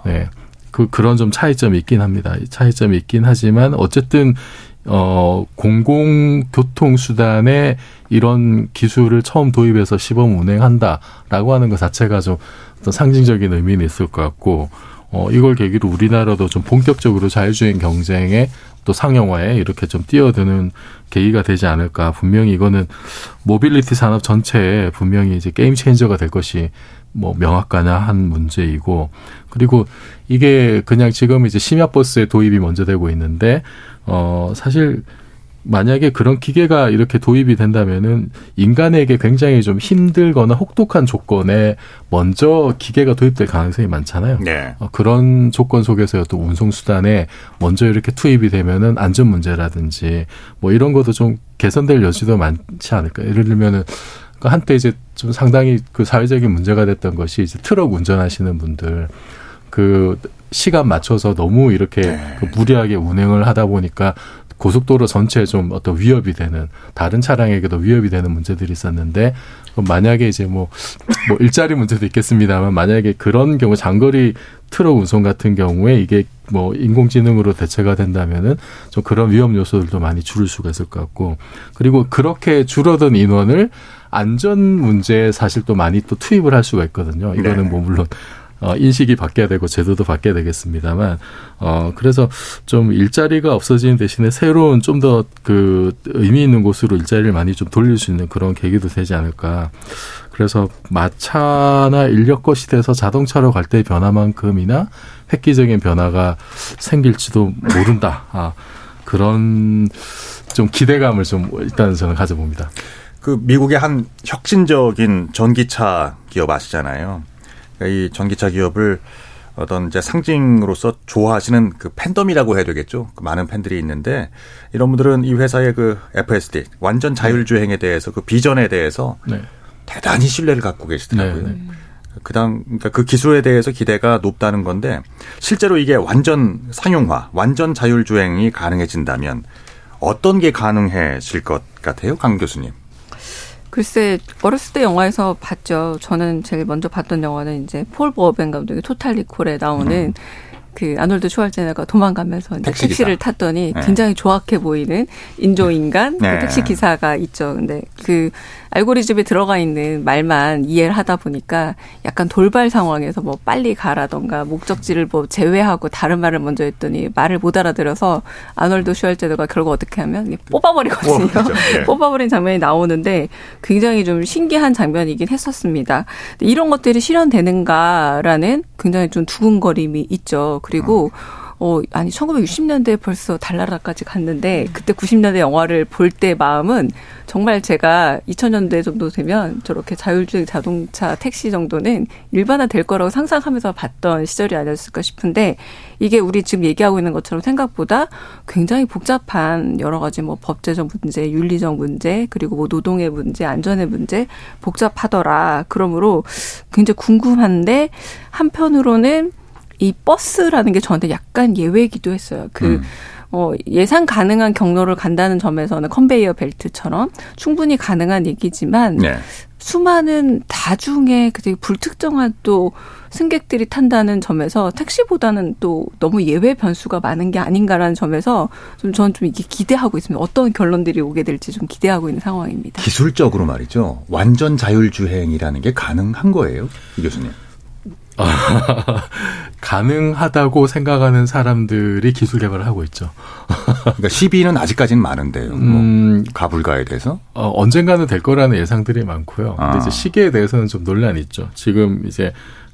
네. 그 그런 좀 차이점이 있긴 합니다. 이 차이점이 있긴 하지만 어쨌든 어 공공교통 수단에 이런 기술을 처음 도입해서 시범 운행한다라고 하는 것 자체가 좀 어떤 상징적인 의미는 있을 것 같고 어 이걸 계기로 우리나라도 좀 본격적으로 자율주행 경쟁에 또 상용화에 이렇게 좀 뛰어드는 계기가 되지 않을까. 분명히 이거는 모빌리티 산업 전체에 분명히 이제 game changer가 될 것이 뭐 명확하냐 한 문제이고 그리고 이게 그냥 지금 이제 심야 버스에 도입이 먼저 되고 있는데 어 사실 만약에 그런 기계가 이렇게 도입이 된다면은 인간에게 굉장히 좀 힘들거나 혹독한 조건에 먼저 기계가 도입될 가능성이 많잖아요. 네. 어, 그런 조건 속에서 또 운송 수단에 먼저 이렇게 투입이 되면은 안전 문제라든지 뭐 이런 것도 좀 개선될 여지도 많지 않을까. 예를 들면은 그 한때 이제 좀 상당히 그 사회적인 문제가 됐던 것이 이제 트럭 운전하시는 분들 그 시간 맞춰서 너무 이렇게 그 무리하게 운행을 하다 보니까 고속도로 전체에 좀 어떤 위협이 되는 다른 차량에게도 위협이 되는 문제들이 있었는데 만약에 이제 뭐, 뭐 일자리 문제도 있겠습니다만 만약에 그런 경우 장거리 트럭 운송 같은 경우에 이게 뭐 인공지능으로 대체가 된다면은 좀 그런 위험 요소들도 많이 줄일 수가 있을 것 같고 그리고 그렇게 줄어든 인원을 안전 문제에 사실 또 많이 또 투입을 할 수가 있거든요. 이거는 네. 뭐 물론 어, 인식이 바뀌어야 되고 제도도 바뀌어야 되겠습니다만, 어, 그래서 좀 일자리가 없어지는 대신에 새로운 좀 더 그 의미 있는 곳으로 일자리를 많이 좀 돌릴 수 있는 그런 계기도 되지 않을까. 그래서 마차나 인력거 시대에서 자동차로 갈 때의 변화만큼이나 획기적인 변화가 생길지도 모른다. 아, 그런 좀 기대감을 좀 일단 저는 가져봅니다. 그 미국의 한 혁신적인 전기차 기업 아시잖아요. 그러니까 이 전기차 기업을 어떤 이제 상징으로서 좋아하시는 그 팬덤이라고 해야 되겠죠. 그 많은 팬들이 있는데 이런 분들은 이 회사의 그 FSD 완전 자율주행에 대해서 그 비전에 대해서 네. 대단히 신뢰를 갖고 계시더라고요. 네, 네. 그당 그러니까 그 기술에 대해서 기대가 높다는 건데 실제로 이게 완전 상용화, 완전 자율주행이 가능해진다면 어떤 게 가능해질 것 같아요, 강 교수님? 글쎄 어렸을 때 영화에서 봤죠. 저는 제일 먼저 봤던 영화는 이제 폴 버벤 감독의 토탈 리콜에 나오는 음. 그 아놀드 슈왈제네가 도망가면서 이제 택시 택시를 탔더니 네. 굉장히 조악해 보이는 인조인간 그 네. 그 택시 기사가 있죠. 근데 그 알고리즘에 들어가 있는 말만 이해를 하다 보니까 약간 돌발 상황에서 뭐 빨리 가라던가 목적지를 뭐 제외하고 다른 말을 먼저 했더니 말을 못 알아들어서 아놀드 슈왈제네가 결국 어떻게 하면 뽑아버리거든요. 네. 뽑아버린 장면이 나오는데 굉장히 좀 신기한 장면이긴 했었습니다. 이런 것들이 실현되는가라는 굉장히 좀 두근거림이 있죠. 그리고 어 아니 1960년대에 벌써 달나라까지 갔는데 그때 90년대 영화를 볼 때 마음은 정말 제가 2000년대 정도 되면 저렇게 자율주행 자동차 택시 정도는 일반화 될 거라고 상상하면서 봤던 시절이 아니었을까 싶은데 이게 우리 지금 얘기하고 있는 것처럼 생각보다 굉장히 복잡한 여러 가지 뭐 법제적 문제, 윤리적 문제, 그리고 뭐 노동의 문제, 안전의 문제 복잡하더라. 그러므로 굉장히 궁금한데 한편으로는 이 버스라는 게 저한테 약간 예외이기도 했어요. 그 음. 어, 예상 가능한 경로를 간다는 점에서는 컨베이어 벨트처럼 충분히 가능한 얘기지만 네. 수많은 다중에 되게 불특정한 또 승객들이 탄다는 점에서 택시보다는 또 너무 예외 변수가 많은 게 아닌가라는 점에서 좀 저는 좀 이게 기대하고 있습니다. 어떤 결론들이 오게 될지 좀 기대하고 있는 상황입니다. 기술적으로 말이죠. 완전 자율주행이라는 게 가능한 거예요, 이 교수님? 가능하다고 생각하는 사람들이 기술 개발을 하고 있죠. 그러니까 시비는 아직까지는 많은데요. 뭐 음, 가불가에 대해서 어, 언젠가는 될 거라는 예상들이 많고요. 근데 아. 이제 시기에 대해서는 좀 논란이 있죠. 지금 이제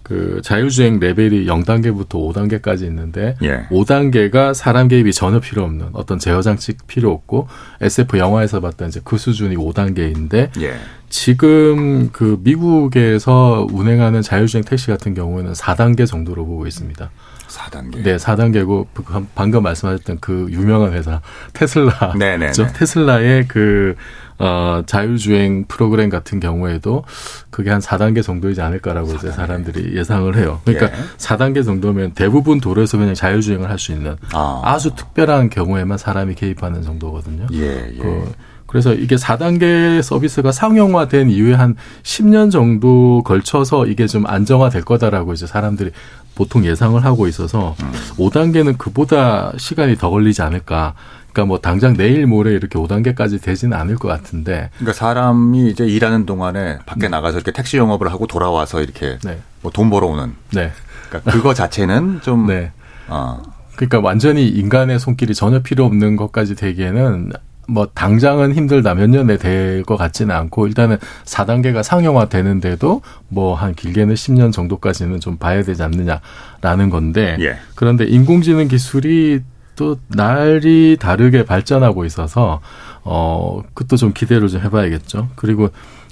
그 자율주행 레벨이 0단계부터 5단계까지 있는데 예. 5단계가 사람 개입이 전혀 필요 없는 어떤 제어 장치 필요 없고 SF 영화에서 봤던 이제 그 수준이 5단계인데 예. 지금 그 미국에서 운행하는 자율주행 택시 같은 경우에는 4단계 정도로 보고 있습니다. 4단계. 네, 4단계고 방금 말씀하셨던 그 유명한 회사 테슬라. 네네. 테슬라의 그 어, 자율주행 프로그램 같은 경우에도 그게 한 4단계 정도이지 않을까라고 4단계. 이제 사람들이 예상을 해요. 그러니까 예. 4단계 정도면 대부분 도로에서 그냥 자율주행을 할 수 있는 아. 주 특별한 경우에만 사람이 개입하는 정도거든요. 예, 예. 그, 그래서 이게 4단계 서비스가 상용화된 이후에 한 10년 정도 걸쳐서 이게 좀 안정화될 거다라고 이제 사람들이 보통 예상을 하고 있어서 음. 5단계는 그보다 시간이 더 걸리지 않을까. 그러니까 뭐 당장 내일 모레 이렇게 5단계까지 되지는 않을 것 같은데. 그러니까 사람이 이제 일하는 동안에 밖에 네. 나가서 이렇게 택시 영업을 하고 돌아와서 이렇게 네. 뭐돈 벌어오는. 네. 그러니까 그거 자체는 좀. 네. 어. 그러니까 완전히 인간의 손길이 전혀 필요 없는 것까지 되기에는 뭐 당장은 힘들다 몇 년에 될 것 같지는 않고 일단은 4단계가 상용화 되는데도 뭐 한 길게는 10년 정도까지는 좀 봐야 되지 않느냐라는 건데 예. 그런데 인공지능 기술이 또 날이 다르게 발전하고 있어서 어 그것도 좀 기대를 좀 해봐야겠죠. 그리고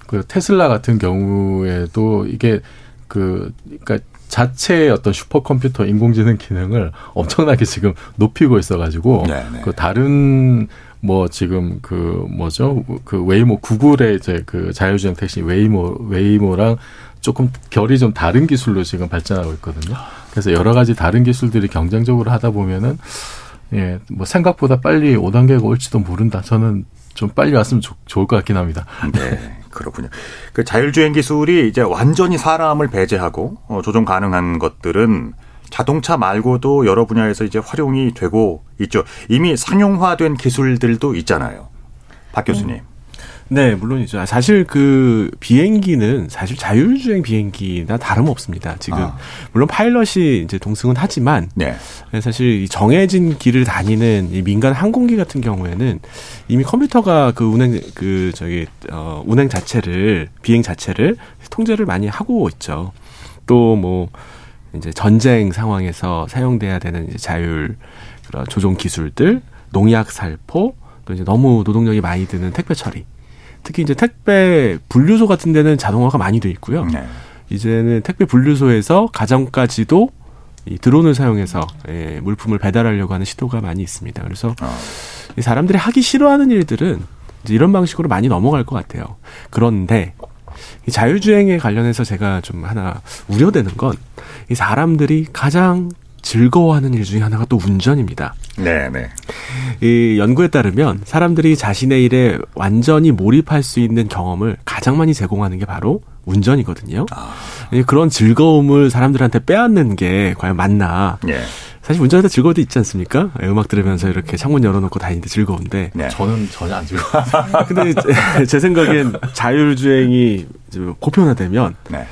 그 테슬라 같은 경우에도 이게 그 그러니까 자체의 어떤 슈퍼컴퓨터 인공지능 기능을 엄청나게 지금 높이고 있어가지고 네네. 네. 그 다른 뭐 지금 그 뭐죠 그 웨이모 구글의 이제 그 자율주행 택시 웨이모 웨이모랑 조금 결이 좀 다른 기술로 지금 발전하고 있거든요. 그래서 여러 가지 다른 기술들이 경쟁적으로 하다 보면은 예, 뭐 생각보다 빨리 5단계가 올지도 모른다. 저는 좀 빨리 왔으면 좋, 좋을 것 같긴 합니다. 네. 그렇군요. 그 자율주행 기술이 이제 완전히 사람을 배제하고 어, 조종 가능한 것들은 자동차 말고도 여러 분야에서 이제 활용이 되고 있죠. 이미 상용화된 기술들도 있잖아요. 박 교수님. 음. 네, 물론이죠. 사실 그 비행기는 사실 자율주행 비행기나 다름없습니다. 지금 아. 물론 파일럿이 이제 동승은 하지만 네. 사실 이 정해진 길을 다니는 이 민간 항공기 같은 경우에는 이미 컴퓨터가 그 운행 그 저기 어 운행 자체를 비행 자체를 통제를 많이 하고 있죠. 또뭐 이제 전쟁 상황에서 사용돼야 되는 이제 자율 그런 조종 기술들, 농약 살포, 또 이제 너무 노동력이 많이 드는 택배 처리 특히 이제 택배 분류소 같은 데는 자동화가 많이 돼 있고요. 네. 이제는 택배 분류소에서 가정까지도 이 드론을 사용해서 예, 물품을 배달하려고 하는 시도가 많이 있습니다. 그래서 어. 이 사람들이 하기 싫어하는 일들은 이제 이런 방식으로 많이 넘어갈 것 같아요. 그런데 이 자율주행에 관련해서 제가 좀 하나 우려되는 건 이 사람들이 가장 즐거워하는 일 중에 하나가 또 운전입니다. 네, 네. 이 연구에 따르면 사람들이 자신의 일에 완전히 몰입할 수 있는 경험을 가장 많이 제공하는 게 바로 운전이거든요. 아. 그런 즐거움을 사람들한테 빼앗는 게 과연 맞나? 예. 사실 운전할 때 즐거울 때 있지 않습니까? 음악 들으면서 이렇게 창문 열어놓고 다니는데 즐거운데. 네. 저는 전혀 안 즐거워요. 근데 제, 제 생각엔 자율주행이 좀 보편화되면 네.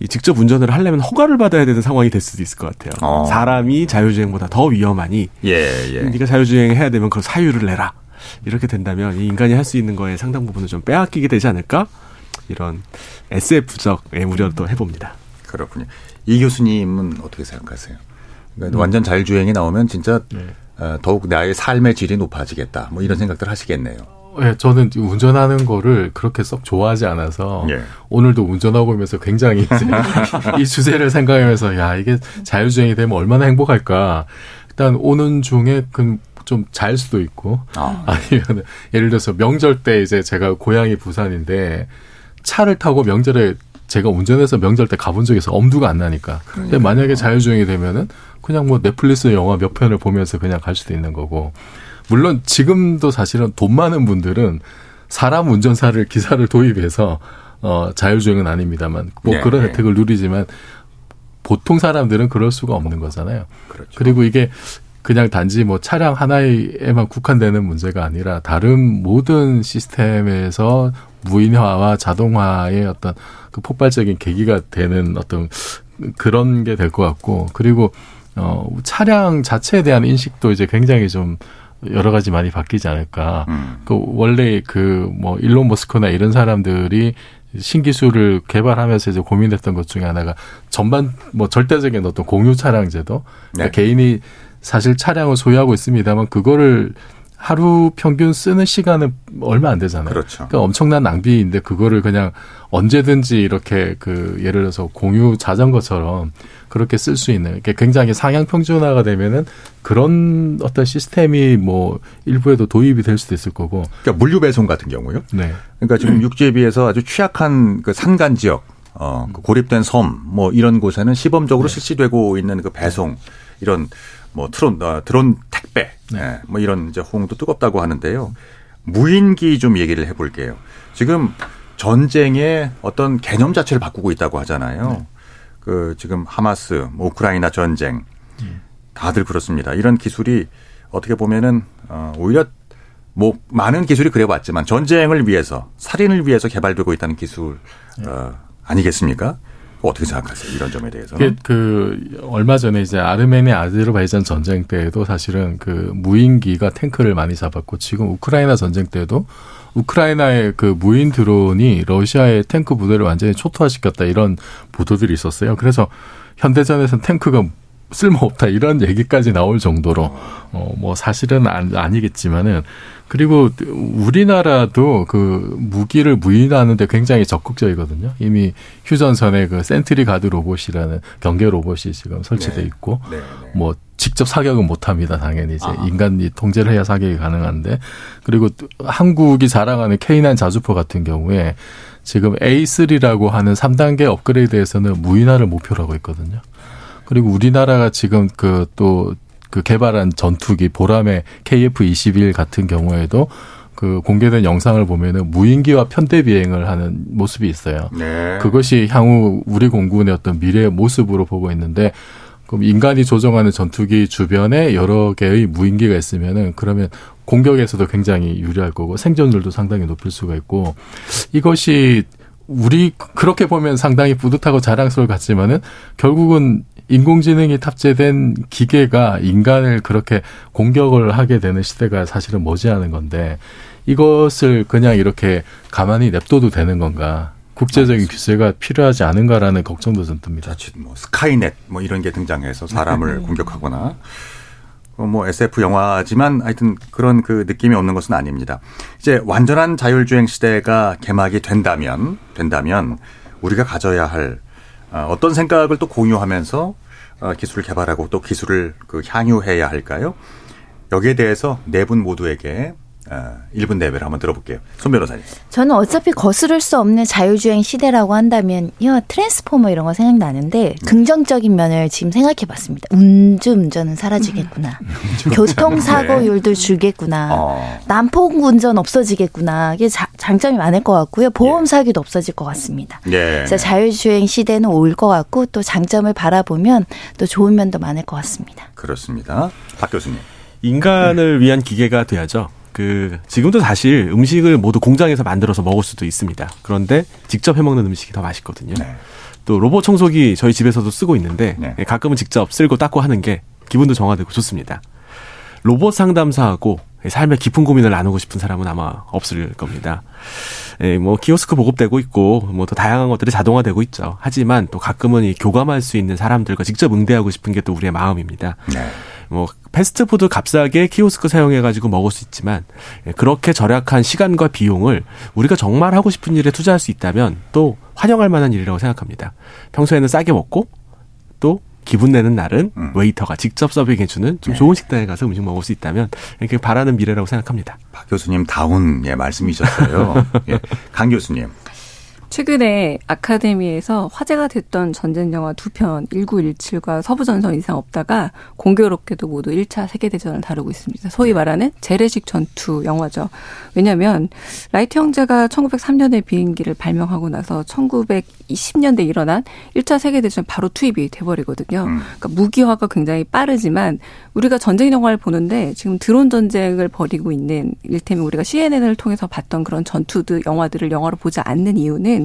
이 직접 운전을 하려면 허가를 받아야 되는 상황이 될 수도 있을 것 같아요. 어. 사람이 자율주행보다 더 위험하니 예, 예. 네가 자율주행 해야 되면 그 사유를 내라. 이렇게 된다면 이 인간이 할 수 있는 거에 상당 부분을 좀 빼앗기게 되지 않을까? 이런 SF적 우려도 해봅니다. 그렇군요. 이 교수님은 어떻게 생각하세요? 그러니까 음. 완전 자율주행이 나오면 진짜 네. 어, 더욱 나의 삶의 질이 높아지겠다. 뭐 이런 생각들 하시겠네요. 예, 저는 운전하는 거를 그렇게 썩 좋아하지 않아서 예. 오늘도 운전하고 오면서 굉장히 이제 이 주제를 생각하면서 야 이게 자율주행이 되면 얼마나 행복할까. 일단 오는 중에 그 좀잘 수도 있고 아. 아니면 예를 들어서 명절 때 이제 제가 고향이 부산인데 차를 타고 명절에 제가 운전해서 명절 때 가본 적이 있어 엄두가 안 나니까. 근데 만약에 자율주행이 되면은 그냥 뭐 넷플릭스 영화 몇 편을 보면서 그냥 갈 수도 있는 거고. 물론 지금도 사실은 돈 많은 분들은 사람 운전사를 기사를 도입해서 어 자율주행은 아닙니다만 뭐 네, 그런 네. 혜택을 누리지만 보통 사람들은 그럴 수가 없는 거잖아요. 그렇죠. 그리고 이게 그냥 단지 뭐 차량 하나에만 국한되는 문제가 아니라 다른 모든 시스템에서 무인화와 자동화의 어떤 그 폭발적인 계기가 되는 어떤 그런 게 될 것 같고 그리고 어 차량 자체에 대한 인식도 이제 굉장히 좀 여러 가지 많이 바뀌지 않을까. 음. 그 원래 그 뭐 일론 머스크나 이런 사람들이 신기술을 개발하면서 이제 고민했던 것 중에 하나가 전반 뭐 절대적인 어떤 공유 차량 제도. 그러니까 네. 개인이 사실 차량을 소유하고 있습니다만 그거를 하루 평균 쓰는 시간은 얼마 안 되잖아요. 그렇죠. 그러니까 엄청난 낭비인데 그거를 그냥 언제든지 이렇게 그 예를 들어서 공유 자전거처럼 그렇게 쓸 수 있는 이게 굉장히 상향 평준화가 되면은 그런 어떤 시스템이 뭐 일부에도 도입이 될 수도 있을 거고. 그러니까 물류 배송 같은 경우요. 네. 그러니까 지금 육지에 비해서 아주 취약한 그 산간 지역, 어, 그 고립된 섬, 뭐 이런 곳에는 시범적으로 실시되고 있는 그 배송, 이런 뭐 트론, 어, 드론 택배, 예, 뭐 이런 이제 호응도 뜨겁다고 하는데요. 무인기 좀 얘기를 해볼게요. 지금 전쟁의 어떤 개념 자체를 바꾸고 있다고 하잖아요. 그 지금 하마스, 뭐 우크라이나 전쟁, 다들 그렇습니다. 이런 기술이 어떻게 보면은 어, 오히려 뭐 많은 기술이 그래왔지만 전쟁을 위해서 살인을 위해서 개발되고 있다는 기술 어, 아니겠습니까? 어떻게 생각하세요? 이런 점에 대해서는? 그 얼마 전에 이제 아르메니아 아제르바이잔 전쟁 때에도 사실은 그 무인기가 탱크를 많이 잡았고 지금 우크라이나 전쟁 때도 우크라이나의 그 무인 드론이 러시아의 탱크 부대를 완전히 초토화시켰다 이런 보도들이 있었어요. 그래서 현대전에서는 탱크가 쓸모없다 이런 얘기까지 나올 정도로 어 뭐 사실은 안, 아니겠지만은 그리고 우리나라도 그 무기를 무인하는데 굉장히 적극적이거든요. 이미 휴전선에 그 sentry guard 로봇이라는 경계 로봇이 지금 설치돼 네. 있고 네, 네. 뭐 직접 사격은 못 합니다. 당연히 이제 아. 인간이 통제를 해야 사격이 가능한데 그리고 또 한국이 자랑하는 K9 자주포 같은 경우에 지금 A3라고 하는 3단계 업그레이드에서는 무인화를 목표로 하고 있거든요. 그리고 우리나라가 지금 그또그 개발한 전투기 보라매 KF-21 같은 경우에도 그 공개된 영상을 보면은 무인기와 편대 비행을 하는 모습이 있어요. 네. 그것이 향후 우리 공군의 어떤 미래의 모습으로 보고 있는데 그럼 인간이 조종하는 전투기 주변에 여러 개의 무인기가 있으면은 그러면 공격에서도 굉장히 유리할 거고 생존율도 상당히 높일 수가 있고 이것이 우리 그렇게 보면 상당히 뿌듯하고 자랑스러울 것 같지만은 결국은 인공지능이 탑재된 기계가 인간을 그렇게 공격을 하게 되는 시대가 사실은 머지않은 건데 이것을 그냥 이렇게 가만히 냅둬도 되는 건가? 국제적인 규제가 필요하지 않은가라는 걱정도 좀 듭니다. 자칫 뭐 스카이넷 뭐 이런 게 등장해서 사람을 공격하거나 어, 뭐 SF 영화지만 하여튼 그런 그 느낌이 없는 것은 아닙니다. 이제 완전한 자율주행 시대가 개막이 된다면 된다면 우리가 가져야 할 어, 어떤 생각을 또 공유하면서 어, 기술을 개발하고 또 기술을 그 향유해야 할까요? 여기에 대해서 네 분 모두에게 어, 1분 대회를 한번 들어볼게요. 손 변호사님. 저는 어차피 거스를 수 없는 자율주행 시대라고 한다면 야 트랜스포머 이런 거 생각나는데 긍정적인 면을 지금 생각해 봤습니다. 음주운전은 사라지겠구나. 교통사고율도 줄겠구나. 어. 난폭 운전 없어지겠구나. 이게 자- 장점이 많을 것 같고요. 보험 사기도 없어질 것 같습니다. 예. 그래서 자율주행 시대는 올 것 같고 또 장점을 바라보면 또 좋은 면도 많을 것 같습니다. 그렇습니다. 박 교수님. 인간을 위한 기계가 돼야죠. 그 지금도 사실 음식을 모두 공장에서 만들어서 먹을 수도 있습니다. 그런데 직접 해 먹는 음식이 더 맛있거든요. 네. 또 로봇 청소기 저희 집에서도 쓰고 있는데 네. 예, 가끔은 직접 쓸고 닦고 하는 게 기분도 정화되고 좋습니다. 로봇 상담사하고 삶의 깊은 고민을 나누고 싶은 사람은 아마 없을 겁니다. 예, 뭐 키오스크 보급되고 있고 뭐 더 다양한 것들이 자동화되고 있죠. 하지만 또 가끔은 이 교감할 수 있는 사람들과 직접 응대하고 싶은 게 또 우리의 마음입니다. 네. 뭐 패스트푸드 값싸게 키오스크 사용해 가지고 먹을 수 있지만 예, 그렇게 절약한 시간과 비용을 우리가 정말 하고 싶은 일에 투자할 수 있다면 또 환영할 만한 일이라고 생각합니다. 평소에는 싸게 먹고 또 기분 내는 날은 음. 웨이터가 직접 서빙해주는 좀 좋은 식당에 가서 음식 먹을 수 있다면 이렇게 바라는 미래라고 생각합니다. 박 교수님 다운 예, 말씀이셨어요. 예. 강 교수님. 최근에 아카데미에서 화제가 됐던 전쟁 영화 두 편 1917과 서부전선 이상 없다가 공교롭게도 모두 1차 세계대전을 다루고 있습니다. 소위 말하는 재래식 전투 영화죠. 왜냐하면 라이트 형제가 1903년에 비행기를 발명하고 나서 1920년대 일어난 1차 세계대전 바로 투입이 돼버리거든요. 음. 그러니까 무기화가 굉장히 빠르지만 우리가 전쟁 영화를 보는데 지금 드론 전쟁을 벌이고 있는 일테면 우리가 CNN을 통해서 봤던 그런 전투들 영화들을 영화로 보지 않는 이유는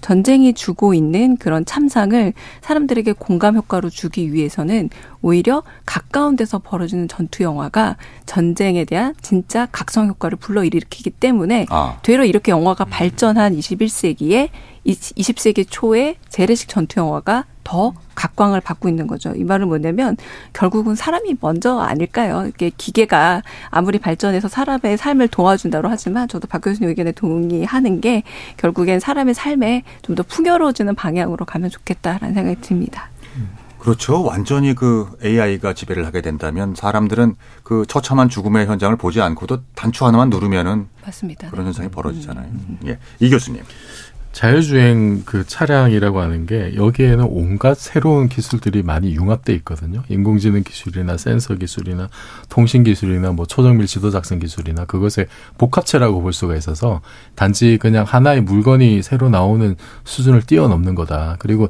전쟁이 주고 있는 그런 참상을 사람들에게 공감 효과로 주기 위해서는 오히려 가까운 데서 벌어지는 전투 영화가 전쟁에 대한 진짜 각성 효과를 불러일으키기 때문에 아. 되려 이렇게 영화가 발전한 21세기에 20세기 초에 재래식 전투 영화가 더 각광을 받고 있는 거죠. 이 말은 뭐냐면 결국은 사람이 먼저 아닐까요? 이게 기계가 아무리 발전해서 사람의 삶을 도와준다고 하지만 저도 박 교수님 의견에 동의하는 게 결국엔 사람의 삶에 좀 더 풍요로워지는 방향으로 가면 좋겠다라는 생각이 듭니다. 그렇죠. 완전히 그 AI가 지배를 하게 된다면 사람들은 그 처참한 죽음의 현장을 보지 않고도 단추 하나만 누르면은 맞습니다. 그런 현상이 벌어지잖아요. 예. 이 교수님. 자율주행 그 차량이라고 하는 게 여기에는 온갖 새로운 기술들이 많이 융합돼 있거든요. 인공지능 기술이나 센서 기술이나 통신 기술이나 뭐 초정밀 지도 작성 기술이나 그것의 복합체라고 볼 수가 있어서 단지 그냥 하나의 물건이 새로 나오는 수준을 뛰어넘는 거다. 그리고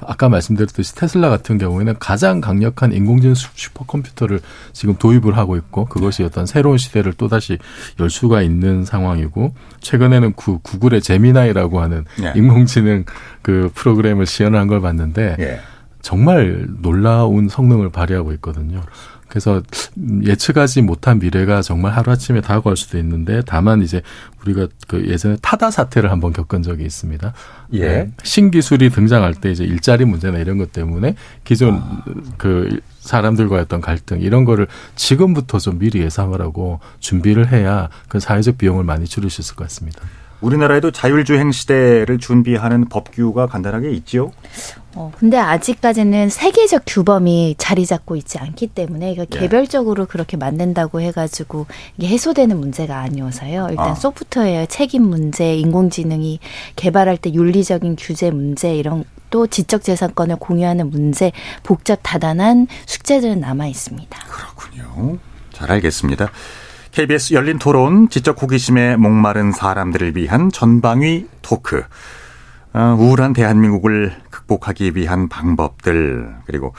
아까 말씀드렸듯이 테슬라 같은 경우에는 가장 강력한 인공지능 슈- 슈퍼컴퓨터를 지금 도입을 하고 있고 그것이 어떤 새로운 시대를 또다시 열 수가 있는 상황이고 최근에는 구, 구글의 제미나이라고 하는 예. 인공지능 그 프로그램을 시연한 걸 봤는데 예. 정말 놀라운 성능을 발휘하고 있거든요. 그래서 음, 예측하지 못한 미래가 정말 하루아침에 다가올 수도 있는데 다만 이제 우리가 그 예전에 타다 사태를 한번 겪은 적이 있습니다. 예. 네. 신기술이 등장할 때 이제 일자리 문제나 이런 것 때문에 기존 그 사람들과의 어떤 갈등 이런 거를 지금부터 좀 미리 예상을 하고 준비를 해야 그 사회적 비용을 많이 줄일 수 있을 것 같습니다. 우리나라에도 자율주행 시대를 준비하는 법규가 간단하게 있지요. 어, 근데 아직까지는 세계적 규범이 자리 잡고 있지 않기 때문에 이거 예. 개별적으로 그렇게 만든다고 해가지고 이게 해소되는 문제가 아니어서요. 일단 아. 소프트웨어 책임 문제, 인공지능이 개발할 때 윤리적인 규제 문제 이런 또 지적재산권을 공유하는 문제 복잡 다단한 숙제들은 남아 있습니다. 그렇군요. 잘 알겠습니다. KBS 열린 토론, 지적 호기심에 목마른 사람들을 위한 전방위 토크. 어, 우울한 대한민국을 극복하기 위한 방법들, 그리고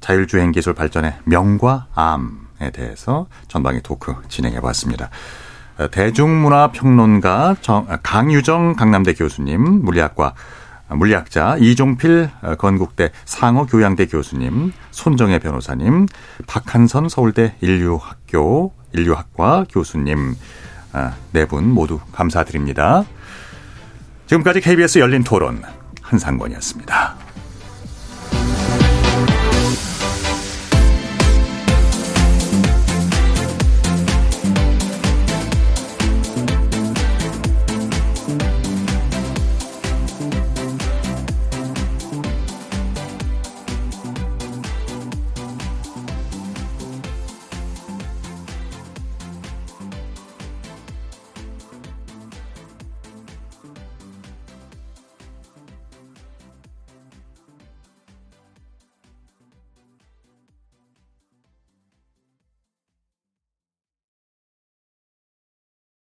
자율주행 기술 발전의 명과 암에 대해서 전방위 토크 진행해 봤습니다. 어, 대중문화 평론가 정- 아, 강유정 강남대 교수님, 물리학과 물리학자 이종필 어, 건국대 상어교양대 교수님, 손정혜 변호사님, 박한선 서울대 인류학교 인류학과 교수님 네 분 모두 감사드립니다. 지금까지 KBS 열린 토론 한상권이었습니다.